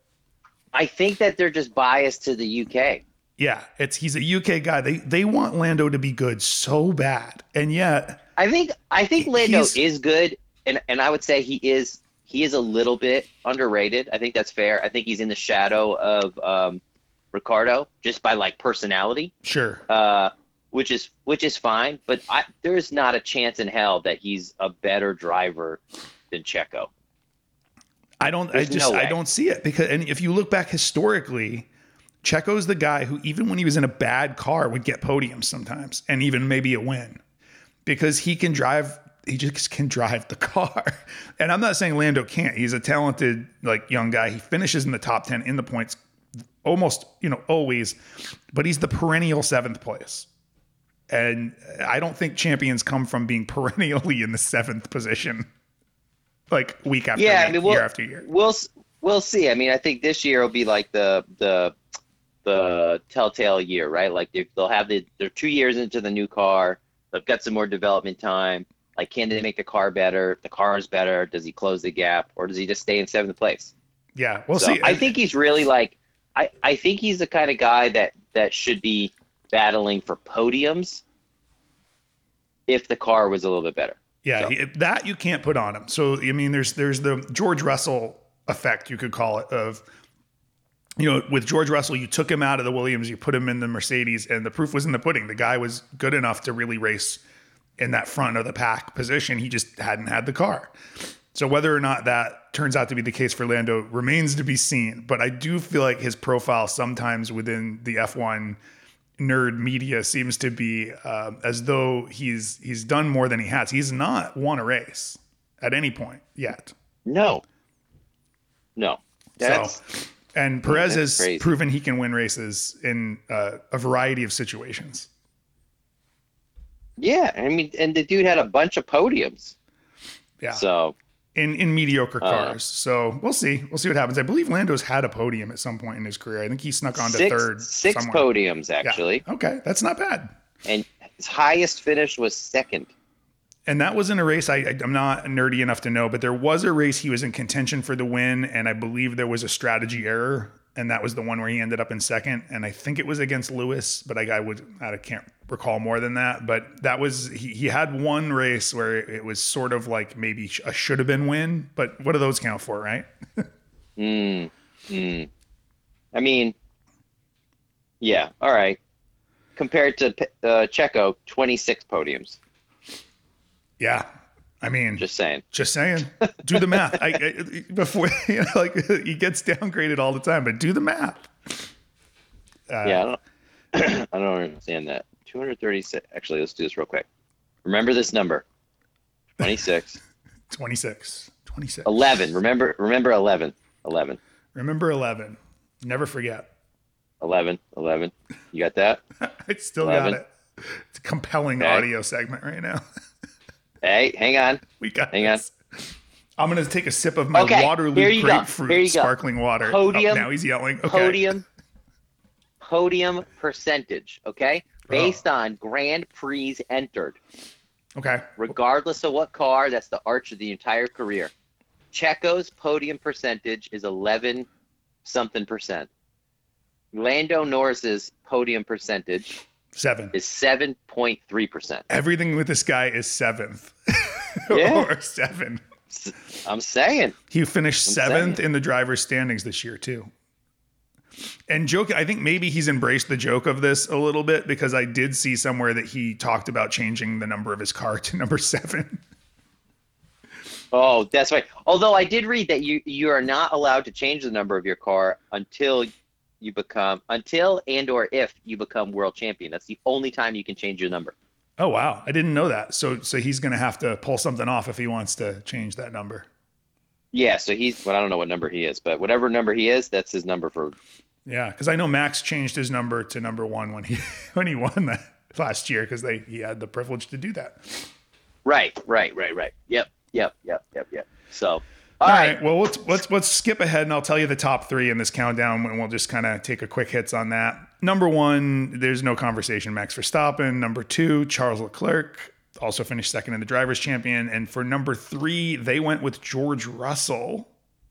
I think that they're just biased to the UK. Yeah, it's he's a UK guy. They they want Lando to be good so bad, and yet I think I think Lando is good, and and I would say he is he is a little bit underrated. I think that's fair. I think he's in the shadow of um, Ricciardo just by like personality. Sure. Uh, which is which is fine, but I, there's not a chance in hell that he's a better driver than Checo. I don't. There's I just no I don't see it because and if you look back historically, Checo's the guy who even when he was in a bad car would get podiums sometimes and even maybe a win because he can drive he just can drive the car. And I'm not saying Lando can't. He's a talented like young guy. He finishes in the top 10 in the points almost, you know, always, but he's the perennial 7th place. And I don't think champions come from being perennially in the 7th position like week after yeah, week, I mean, we'll, year after year. We'll we'll see. I mean, I think this year will be like the the the telltale year, right? Like they'll have the they're 2 years into the new car. They've got some more development time like, can they make the car better? If the car is better, does he close the gap, or does he just stay in seventh place? Yeah, we'll so see. I think he's really like, I, I think he's the kind of guy that that should be battling for podiums if the car was a little bit better. Yeah, so. that you can't put on him. So I mean, there's there's the George Russell effect, you could call it, of you know, with George Russell, you took him out of the Williams, you put him in the Mercedes, and the proof was in the pudding. The guy was good enough to really race in that front of the pack position. He just hadn't had the car. So whether or not that turns out to be the case for Lando remains to be seen. But I do feel like his profile sometimes within the F1 nerd media seems to be uh, as though he's he's done more than he has. He's not won a race at any point yet. No. No. That's, so, and Perez has crazy. proven he can win races in uh, a variety of situations. Yeah, I mean, and the dude had a bunch of podiums. Yeah. So in in mediocre uh, cars. Uh, so we'll see. We'll see what happens. I believe Lando's had a podium at some point in his career. I think he snuck on to third. Six somewhere. podiums actually. Yeah. Okay, that's not bad. And his highest finish was second. And that wasn't a race I, I'm not nerdy enough to know, but there was a race he was in contention for the win, and I believe there was a strategy error and that was the one where he ended up in second. And I think it was against Lewis, but I, I would I can't recall more than that. But that was he, he had one race where it was sort of like maybe a should have been win, but what do those count for, right? mm, mm. I mean, yeah, all right. Compared to uh, Checo, twenty six podiums. Yeah, I mean, just saying. Just saying. Do the math. I, I, before you know, like he gets downgraded all the time, but do the math. Uh, yeah, I don't, I don't understand that. 236. Actually, let's do this real quick. Remember this number. 26. 26. 26. 11. Remember remember 11. 11. Remember 11. Never forget. 11. 11. You got that? I still 11. got it. It's a compelling okay. audio segment right now. Hey, hang on. We got hang this. on. I'm gonna take a sip of my okay, Waterloo grapefruit sparkling water. Oh, podium. Oh, now he's yelling. Okay. Podium. Podium percentage. Okay, oh. based oh. on Grand Prix entered. Okay. Regardless of what car, that's the arch of the entire career. Checo's podium percentage is 11 something percent. Lando Norris's podium percentage Seven is seven point three percent. Everything with this guy is seventh. Yeah. or seven. I'm saying he finished I'm seventh saying. in the driver's standings this year too. And joke, I think maybe he's embraced the joke of this a little bit because I did see somewhere that he talked about changing the number of his car to number seven. Oh, that's right. Although I did read that you you are not allowed to change the number of your car until you become until and or if you become world champion. That's the only time you can change your number. Oh wow, I didn't know that. So so he's going to have to pull something off if he wants to change that number. Yeah, so he's well, I don't know what number he is, but whatever number he is, that's his number for. Yeah, because I know Max changed his number to number one when he when he won that last year because they he had the privilege to do that. Right, right, right, right. Yep, yep, yep, yep, yep. So all right. right. Well, let's let's let's skip ahead, and I'll tell you the top three in this countdown, and we'll just kind of take a quick hits on that. Number one, there's no conversation. Max Verstappen. Number two, Charles Leclerc, also finished second in the drivers' champion. And for number three, they went with George Russell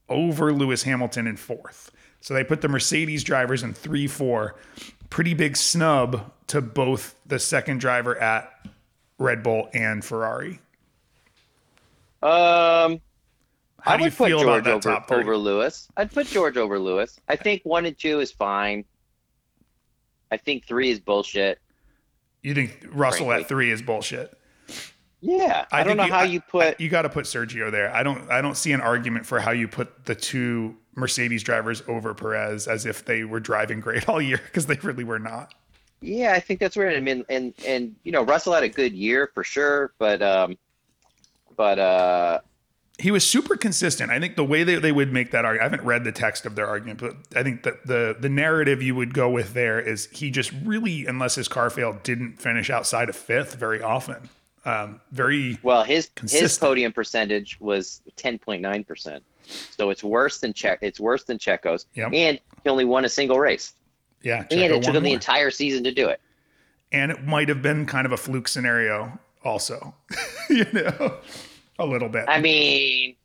over Lewis Hamilton in fourth. So they put the Mercedes drivers in three, four. Pretty big snub to both the second driver at Red Bull and Ferrari. Um, how I do you would put feel George about that over, top three? over Lewis. I'd put George over Lewis. I think one and two is fine. I think three is bullshit. You think Russell Frankly. at three is bullshit? Yeah, I, don't think know how I- you put. You got to put Sergio there. I don't. I don't see an argument for how you put the two Mercedes drivers over Perez as if they were driving great all year because they really were not. yeah, I think that's where I mean, and and you know, Russell had a good year for sure, but um, but uh, He was super consistent. I think the way that they would make that argument, I haven't read the text of their argument, but I think that the the narrative you would go with there is he just really, unless his car failed, didn't finish outside of fifth very often. Um, very well, his his podium percentage was ten point nine percent, so it's worse than Check. It's worse than Checo's, Yep. and he only won a single race, yeah. and it took him the entire season to do it. and it might have been kind of a fluke scenario also you know a little bit I mean,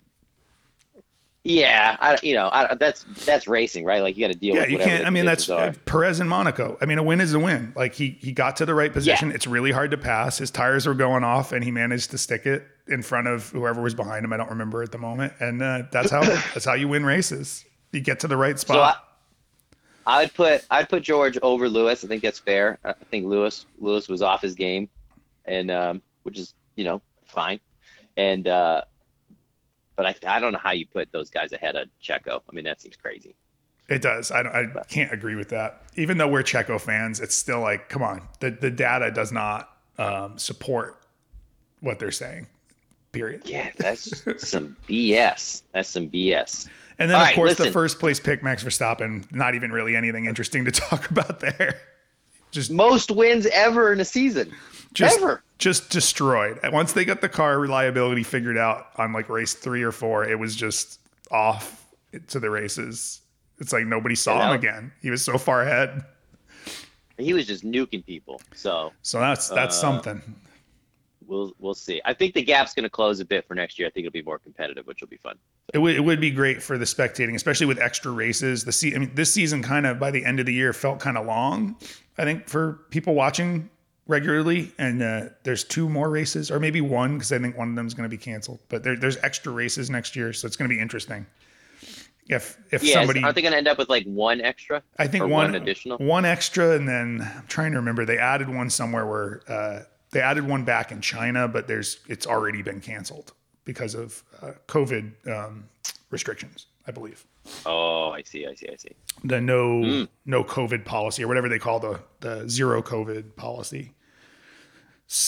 yeah, I, you know, I, that's that's racing, right? Like you got to deal with it. yeah with you can't i mean that's are. perez in monaco i mean a win is a win like he he got to the right position it's really hard to pass his tires were going off and he managed to stick it in front of whoever was behind him i don't remember at the moment and uh, that's how that's how you win races you get to the right So I, spot I'd put I'd put George over Lewis. I think that's fair. I think Lewis Lewis was off his game, and um, which is you know fine. And uh, but I I don't know how you put those guys ahead of Checo. I mean that seems crazy. It does. I, don't, I can't agree with that. Even though we're Checo fans, it's still like, come on. The the data does not um, support what they're saying. Period. Yeah, that's some BS. That's some BS. And then, All of right, course, the first place pick, Max Verstappen. Not even really anything interesting to talk about there. Just Most wins ever in a season. Just ever. just destroyed. Once they got the car reliability figured out on like race three or four, it was just off to the races. It's like nobody saw Yeah, him again. He was so far ahead. He was just nuking people. So So that's that's Uh, something. we'll we'll see. I think the gap's going to close a bit for next year. I think it'll be more competitive, which will be fun. It would, it would be great for the spectating, especially with extra races. The se- I mean, this season kind of by the end of the year felt kind of long. I think for people watching regularly, and uh, there's two more races, or maybe one, because I think one of them is going to be canceled. But there, there's extra races next year, so it's going to be interesting. If if Yeah, somebody, aren't they going to end up with like one extra? I think one, one additional? one extra, and then I'm trying to remember. They added one somewhere where uh, they added one back in China, but there's it's already been canceled because of uh, COVID um, restrictions, I believe. Oh, I see. I see. I see. The no Mm. no COVID policy or whatever they call the the zero COVID policy.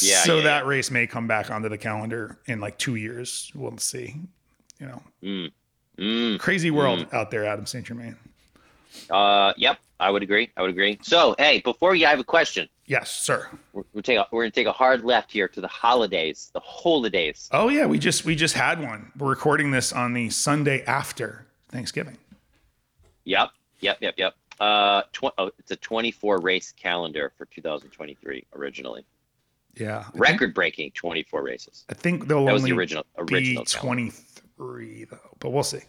Yeah, so yeah, that yeah. race may come back onto the calendar in like two years. We'll see. You know, Mm. Mm. crazy world out there, Adam Saint Germain. Uh, yep, I would agree. I would agree. So, hey, before you, I have a question. Yes, sir. We're, we're, take a, we're going to take a hard left here to the holidays, the holidays. Oh yeah, we just we just had one. We're recording this on the Sunday after Thanksgiving. Yep, yep, yep, yep. Uh, tw- oh, it's a 24 race calendar for 2023 originally. Yeah, I Record breaking 24 races. I think they'll That was only the original be original calendar. twenty three though, but we'll see.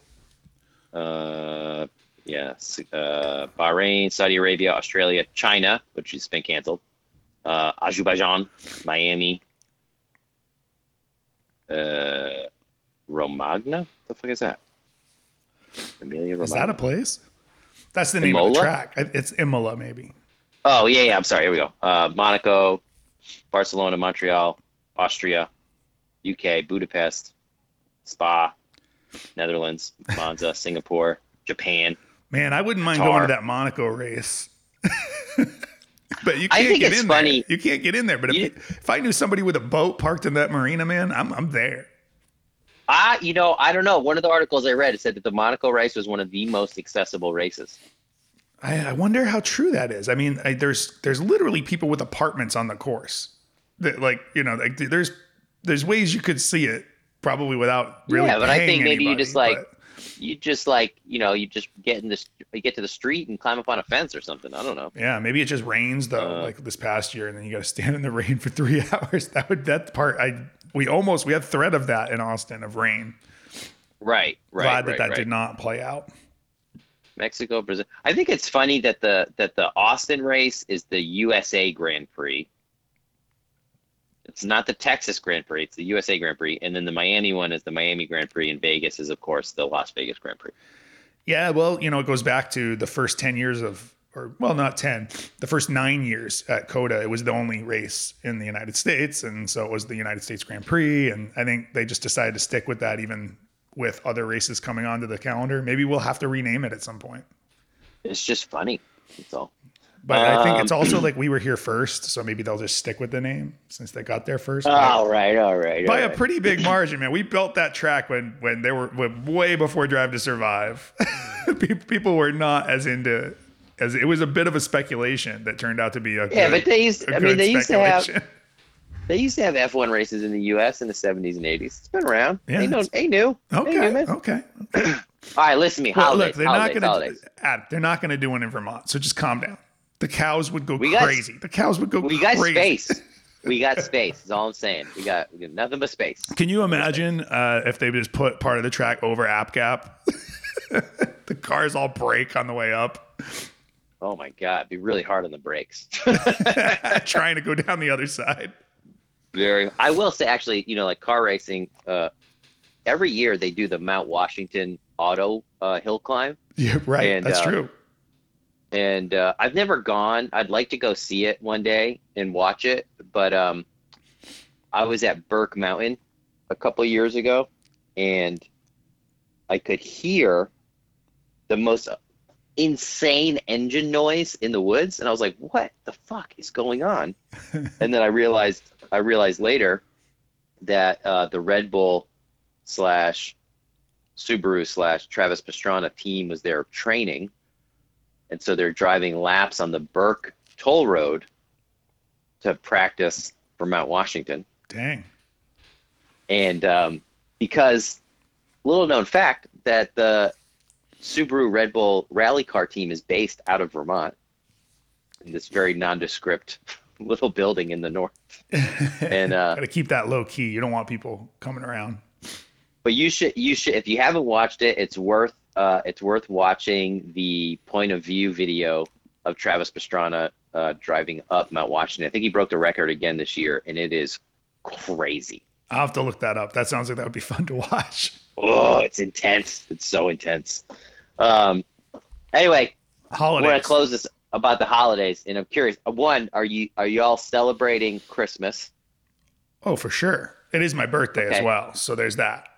Uh, yeah, uh, Bahrain, Saudi Arabia, Australia, China, which has been canceled. Uh, Azerbaijan, Miami, uh, Romagna. What the fuck is that? Emilia Is that a place? That's the name of the track. It's Imola, maybe. Oh yeah, yeah. I'm sorry. Here we go. Uh, Monaco, Barcelona, Montreal, Austria, UK, Budapest, Spa, Netherlands, Monza, Singapore, Japan. Man, I wouldn't mind Tar. going to that Monaco race. but you can't think get it's in funny- there. You can't get in there. But if, You- if I knew somebody with a boat parked in that marina, man, I'm I'm there. I, you know, I don't know. One of the articles I read it said that the Monaco race was one of the most accessible races. I, I wonder how true that is. I mean, I, there's there's literally people with apartments on the course. That like you know, like there's there's ways you could see it probably without really. Yeah, but I think maybe you anybody, just, like, but- You just like, you know, you just get in this, you get to the street and climb up on a fence or something. I don't know. Yeah, maybe it just rains though, Uh, like this past year, and then you got to stand in the rain for three hours. That would that part I we almost we had threat of that in Austin of rain. Right, right. Glad that right, that right. did not play out. Mexico, Brazil. I think it's funny that the that the Austin race is the USA Grand Prix. It's not the Texas Grand Prix; it's the USA Grand Prix, and then the Miami one is the Miami Grand Prix, and Vegas is, of course, the Las Vegas Grand Prix. Yeah, well, you know, it goes back to the first 10 years of, or well, not 10, the first nine years at COTA. It was the only race in the United States. And so it was the United States Grand Prix. And I think they just decided to stick with that even with other races coming onto the calendar. Maybe we'll have to rename it at some point. It's just funny. That's all. But I think it's Um, also like we were here first. So maybe they'll just stick with the name since they got there first. All right, all right. by all a pretty big margin, man. We built that track when when they were when, way before Drive to Survive. People were not as into as it was a bit of a speculation that turned out to be a Yeah, good, but they used. I mean, they used to have. They used to have F1 races in the U.S. in the 70s and 80s. It's been around. Yeah, ain't, no, it's- ain't new. Ain't new, Okay, okay. All right, listen to me. Well, Holidays, look, they're holidays, not going to they're not going to do one in Vermont. So just calm down. The cows would go We got- crazy. the cows would go crazy. We got space. We got space. Is all I'm saying. We got, we got nothing but space. Can you imagine uh, if they just put part of the track over App Gap? the cars all break on the way up, Oh my God, it'd be really hard on the brakes. trying to go down the other side. Very. I will say, actually, you know, like car racing. Uh, every year they do the Mount Washington Auto uh, Hill Climb, Yeah, right. And, That's uh, true. And uh, I've never gone. I'd like to go see it one day and watch it, but um, I was at Burke Mountain a couple years ago, and I could hear the most insane engine noise in the woods, and I was like, "What the fuck is going on?" and then I realized, I realized later that uh, the Red Bull slash Subaru slash Travis Pastrana team was there training and so they're driving laps on the Burke Toll Road to practice for Mount Washington. Dang. And um, because little known fact that the Subaru Red Bull rally car team is based out of Vermont in this very nondescript little building in the north. And uh, Got to keep that low key. You don't want people coming around. but you should you should if you haven't watched it, it's worth uh, it's worth watching the point of view video of Travis Pastrana uh, driving up Mount Washington. I think he broke the record again this year, and it is crazy. I'll have to look that up. That sounds like that would be fun to watch. Oh, it's intense. It's so intense. Um, anyway, we're gonna close this about the holidays, and I'm curious. uh, One, are you are you all celebrating Christmas? Oh, for sure. It is my birthday as well. So there's that.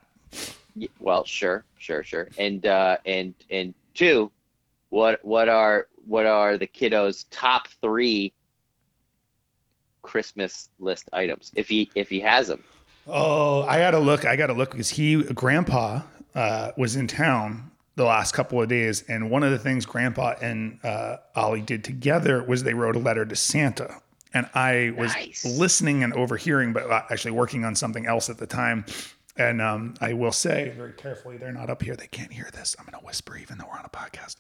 Well, sure, sure, sure. And uh, and and two, what what are what are the kiddos' top three Christmas list items if he if he has them? Oh, I got to look. I got to look because he, Grandpa, uh, was in town the last couple of days. And one of the things Grandpa and uh, Ollie did together was they wrote a letter to Santa. And I was Nice. listening and overhearing, but uh, actually working on something else at the time. And um, I will say very carefully, they're not up here. They can't hear this. I'm going to whisper, even though we're on a podcast.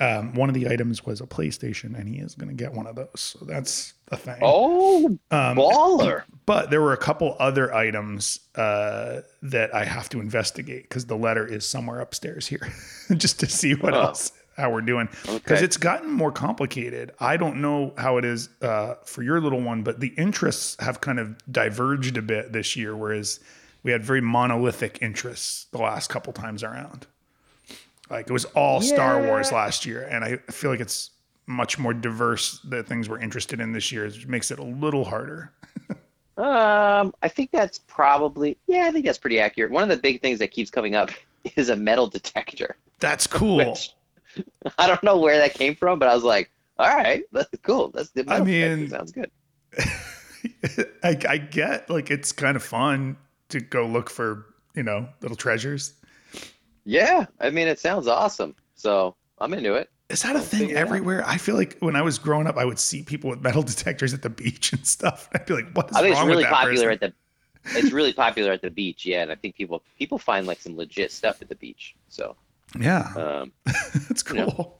Um, one of the items was a PlayStation, and he is going to get one of those. So that's a thing. Oh, Um, baller! but there were a couple other items uh, that I have to investigate because the letter is somewhere upstairs here, just to see what Oh. else how we're doing. Because Okay. it's gotten more complicated. I don't know how it is uh, for your little one, but the interests have kind of diverged a bit this year, whereas we had very monolithic interests the last couple times around. Like it was all Star Wars last year, and I feel like it's much more diverse the things we're interested in this year, which makes it a little harder. Um, I think that's probably yeah. I think that's pretty accurate. One of the big things that keeps coming up is a metal detector. That's cool. Which I don't know where that came from, but I was like, all right, that's cool. That's the I mean- sounds good. I, I get like it's kind of fun to go look for you know little treasures. Yeah, I mean, it sounds awesome. So I'm into it. Is that a thing figure it out. everywhere? I feel like when I was growing up, I would see people with metal detectors at the beach and stuff. I'd be like, "What is I think it's wrong really with that popular person? at the. It's really popular at the beach, yeah, and I think people people find like some legit stuff at the beach. So Yeah, um, that's you know.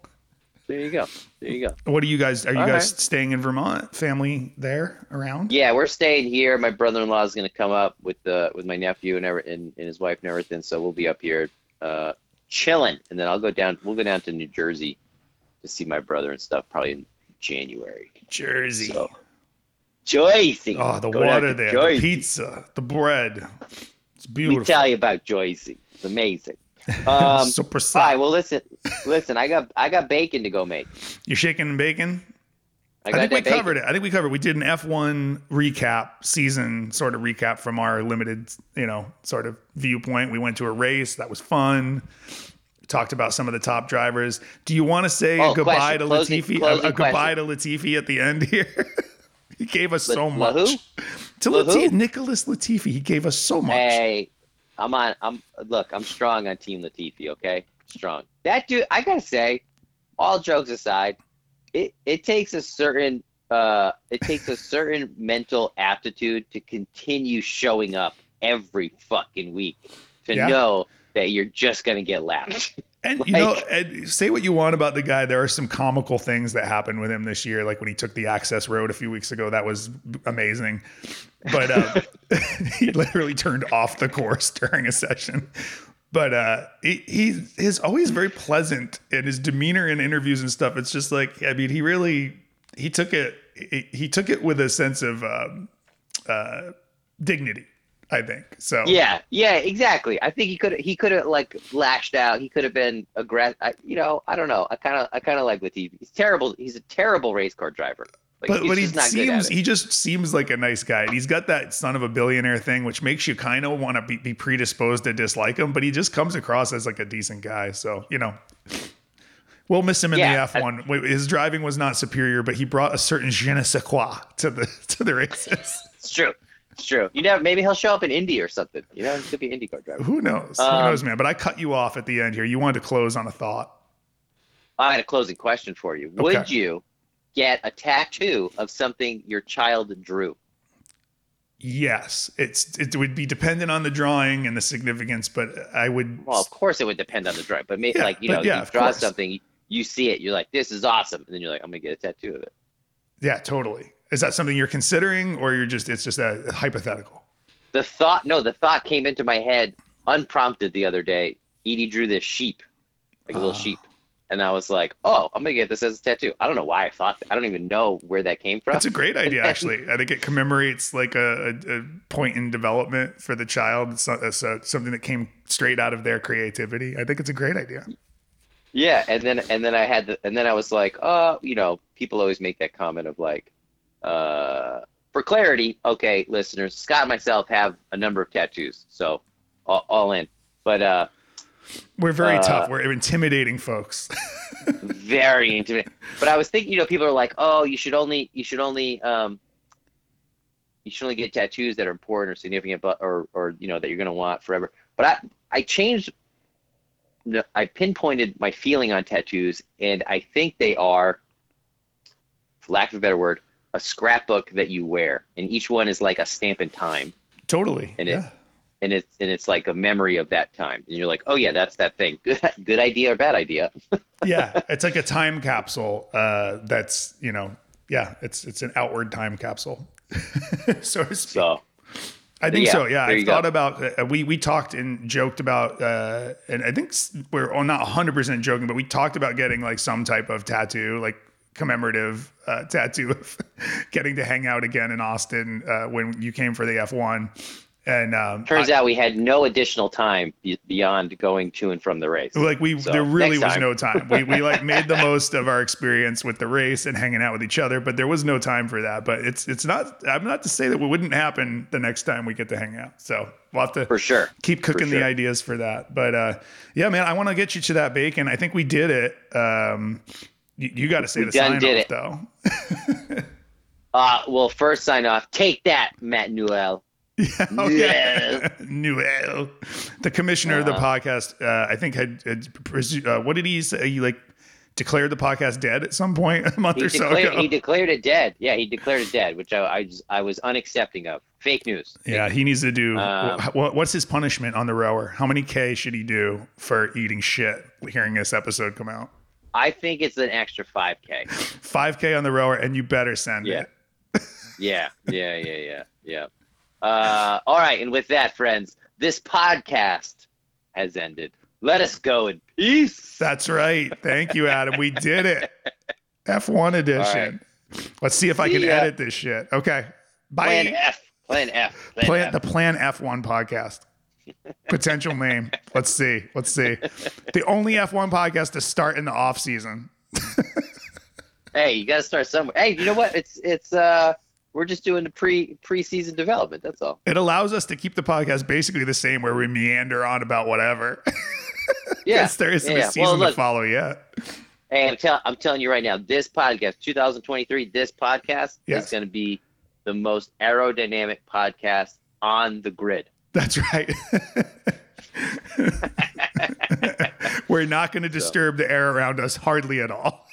Cool. there you go, there you go. What are you guys? Are you All guys right. staying in Vermont? Family there around? Yeah, we're staying here. My brother-in-law is going to come up with the with my nephew and, every, and and his wife and everything. So we'll be up here, uh, chilling, and then I'll go down. We'll go down to New Jersey to see my brother and stuff, probably in January. Jersey. So, Jersey. oh, the Go water there, Jersey. the pizza, the bread. It's Let beautiful. me tell you about Jersey. It's amazing. Um, so all precise. right. Well, listen, listen. I got I got bacon to go make. You're shaking and bacon. I I, think we bacon. covered it. I think we covered. We did an F1 recap season sort of recap from our limited, you know, sort of viewpoint. We went to a race that was fun. Talked about some of the top drivers. Do you want to say Oh, a goodbye question. to Closing- Latifi? A- closing a, goodbye to Latifi at the end here. he gave us La- so La much. who? To La? Latifi, Nicholas Latifi, he gave us so much. Hey, I'm on. I'm look. I'm strong on Team Latifi. Okay, strong. That dude. I gotta say, all jokes aside, it it takes a certain uh it takes a certain mental aptitude to continue showing up every fucking week to Yeah. know that you're just gonna get laughed. And you know, and say what you want about the guy. There are some comical things that happened with him this year, like when he took the access road a few weeks ago. That was amazing. But uh, he literally turned off the course during a session. But uh, he, he he's always very pleasant in his demeanor in interviews and stuff. It's just like I mean, he really he took it he, he took it with a sense of um, uh, dignity. I think so. Yeah, yeah, exactly. I think he could he could have like lashed out. He could have been aggressive. You know, I don't know. I kind of I kind of like Latifi. He's terrible. He's a terrible race car driver. Like, but but he just not good at seems he just seems like a nice guy. And he's got that son of a billionaire thing, which makes you kind of want to be, be predisposed to dislike him. But he just comes across as like a decent guy. So you know, we'll miss him in Yeah, the F one. His driving was not superior, but he brought a certain je ne sais quoi to the to the races. It's true. It's true. You know, maybe he'll show up in Indy or something. You know, he could be an IndyCar driver. Who knows? Who Um, knows, man? But I cut you off at the end here. You wanted to close on a thought. I had a closing question for you. Would you get a tattoo of something your child drew? Yes, it's it would be dependent on the drawing and the significance, but I would. Well, of course it would depend on the drawing, but maybe Yeah, like you know, yeah, you draw something, you see it, you're like, this is awesome, and then you're like, I'm gonna get a tattoo of it. Yeah, totally. Is that something you're considering, or you're just it's just a hypothetical? The thought, no, the thought came into my head unprompted the other day. Edie drew this sheep, like a little Ah. sheep, and I was like, oh, I'm gonna get this as a tattoo. I don't know why I thought that. I don't even know where that came from. That's a great idea, actually. I think it commemorates like a, a, a point in development for the child. It's, not, it's uh something that came straight out of their creativity. I think it's a great idea. Yeah, and then and then I had the, and then I was like, oh, you know, people always make that comment of like, uh, for clarity, okay, listeners, Scott and myself have a number of tattoos, so all, all in, but uh, We're very Uh, tough. We're intimidating folks. very intimate. But I was thinking, you know, people are like, oh, you should only you should only um, you should only get tattoos that are important or significant, but or or you know that you're gonna want forever. But I I changed. the- I pinpointed my feeling on tattoos, and I think they are, for lack of a better word, a scrapbook that you wear, and each one is like a stamp in time, totally. And it- yeah. and it's and it's like a memory of that time, and you're like, oh yeah, that's that thing. Good good idea or bad idea? yeah. It's like a time capsule. Uh, that's you know, yeah. It's it's an outward time capsule, so to speak. So I think Yeah, so. Yeah, I thought go. about. Uh, we we talked and joked about, uh, and I think we're well, not 100 percent joking, but we talked about getting like some type of tattoo, like commemorative uh, tattoo of getting to hang out again in Austin uh, when you came for the F1. And um, Turns I- out we had no additional time beyond going to and from the race. like we So, there really was time. no time. We we like made the most of our experience with the race and hanging out with each other, but there was no time for that. But it's it's not. I'm not to say that it wouldn't happen the next time we get to hang out. So we'll have to For sure. keep cooking the ideas for that. But uh, yeah, man, I want to get you to that bacon. I think we did it. Um, you, you got to say We the sign did off it. though. Uh, well, first sign off. Take that, Matt Newell. Yeah, oh, yeah. Noel, the commissioner of the Uh-huh. podcast, uh, I think had, had uh, what did he say? He like declared the podcast dead at some point a month He or so declared, ago. he declared it dead. Yeah, he declared it dead, which I, I, just- I was unaccepting of. Fake news. yeah, he needs to do. Um, what, what's his punishment on the rower? How many K should he do for eating shit? Hearing this episode come out, I think it's an extra 5K. five K on the rower, and you better send Yeah. it. Yeah, yeah, yeah, yeah, yeah. Uh, all right, and with that, friends, this podcast has ended. Let us go in peace. That's right. Thank you, Adam. We did it. F1 edition. Let's see if I can ya. edit this shit. Okay. Bye. Plan F. Plan F. Plan, Plan F. the Plan F1 podcast. Potential name. Let's see. Let's see. The only F1 podcast to start in the off season. Hey, you got to start somewhere. Hey, you know what? It's it's uh, we're just doing the pre preseason development. That's all. It allows us to keep the podcast basically the same, where we meander on about whatever. Yeah, there isn't yeah. a Well, season to follow yet. Hey, I'm, tell- I'm telling you right now, this podcast, 2023, this podcast Yes. is going to be the most aerodynamic podcast on the grid. That's right. We're not going to disturb the air around us hardly at all.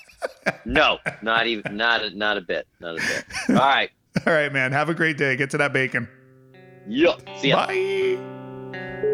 No, not even, not a, not a bit, not a bit. All right, All right, man. Have a great day. Get to that bacon. yup. See ya. Bye.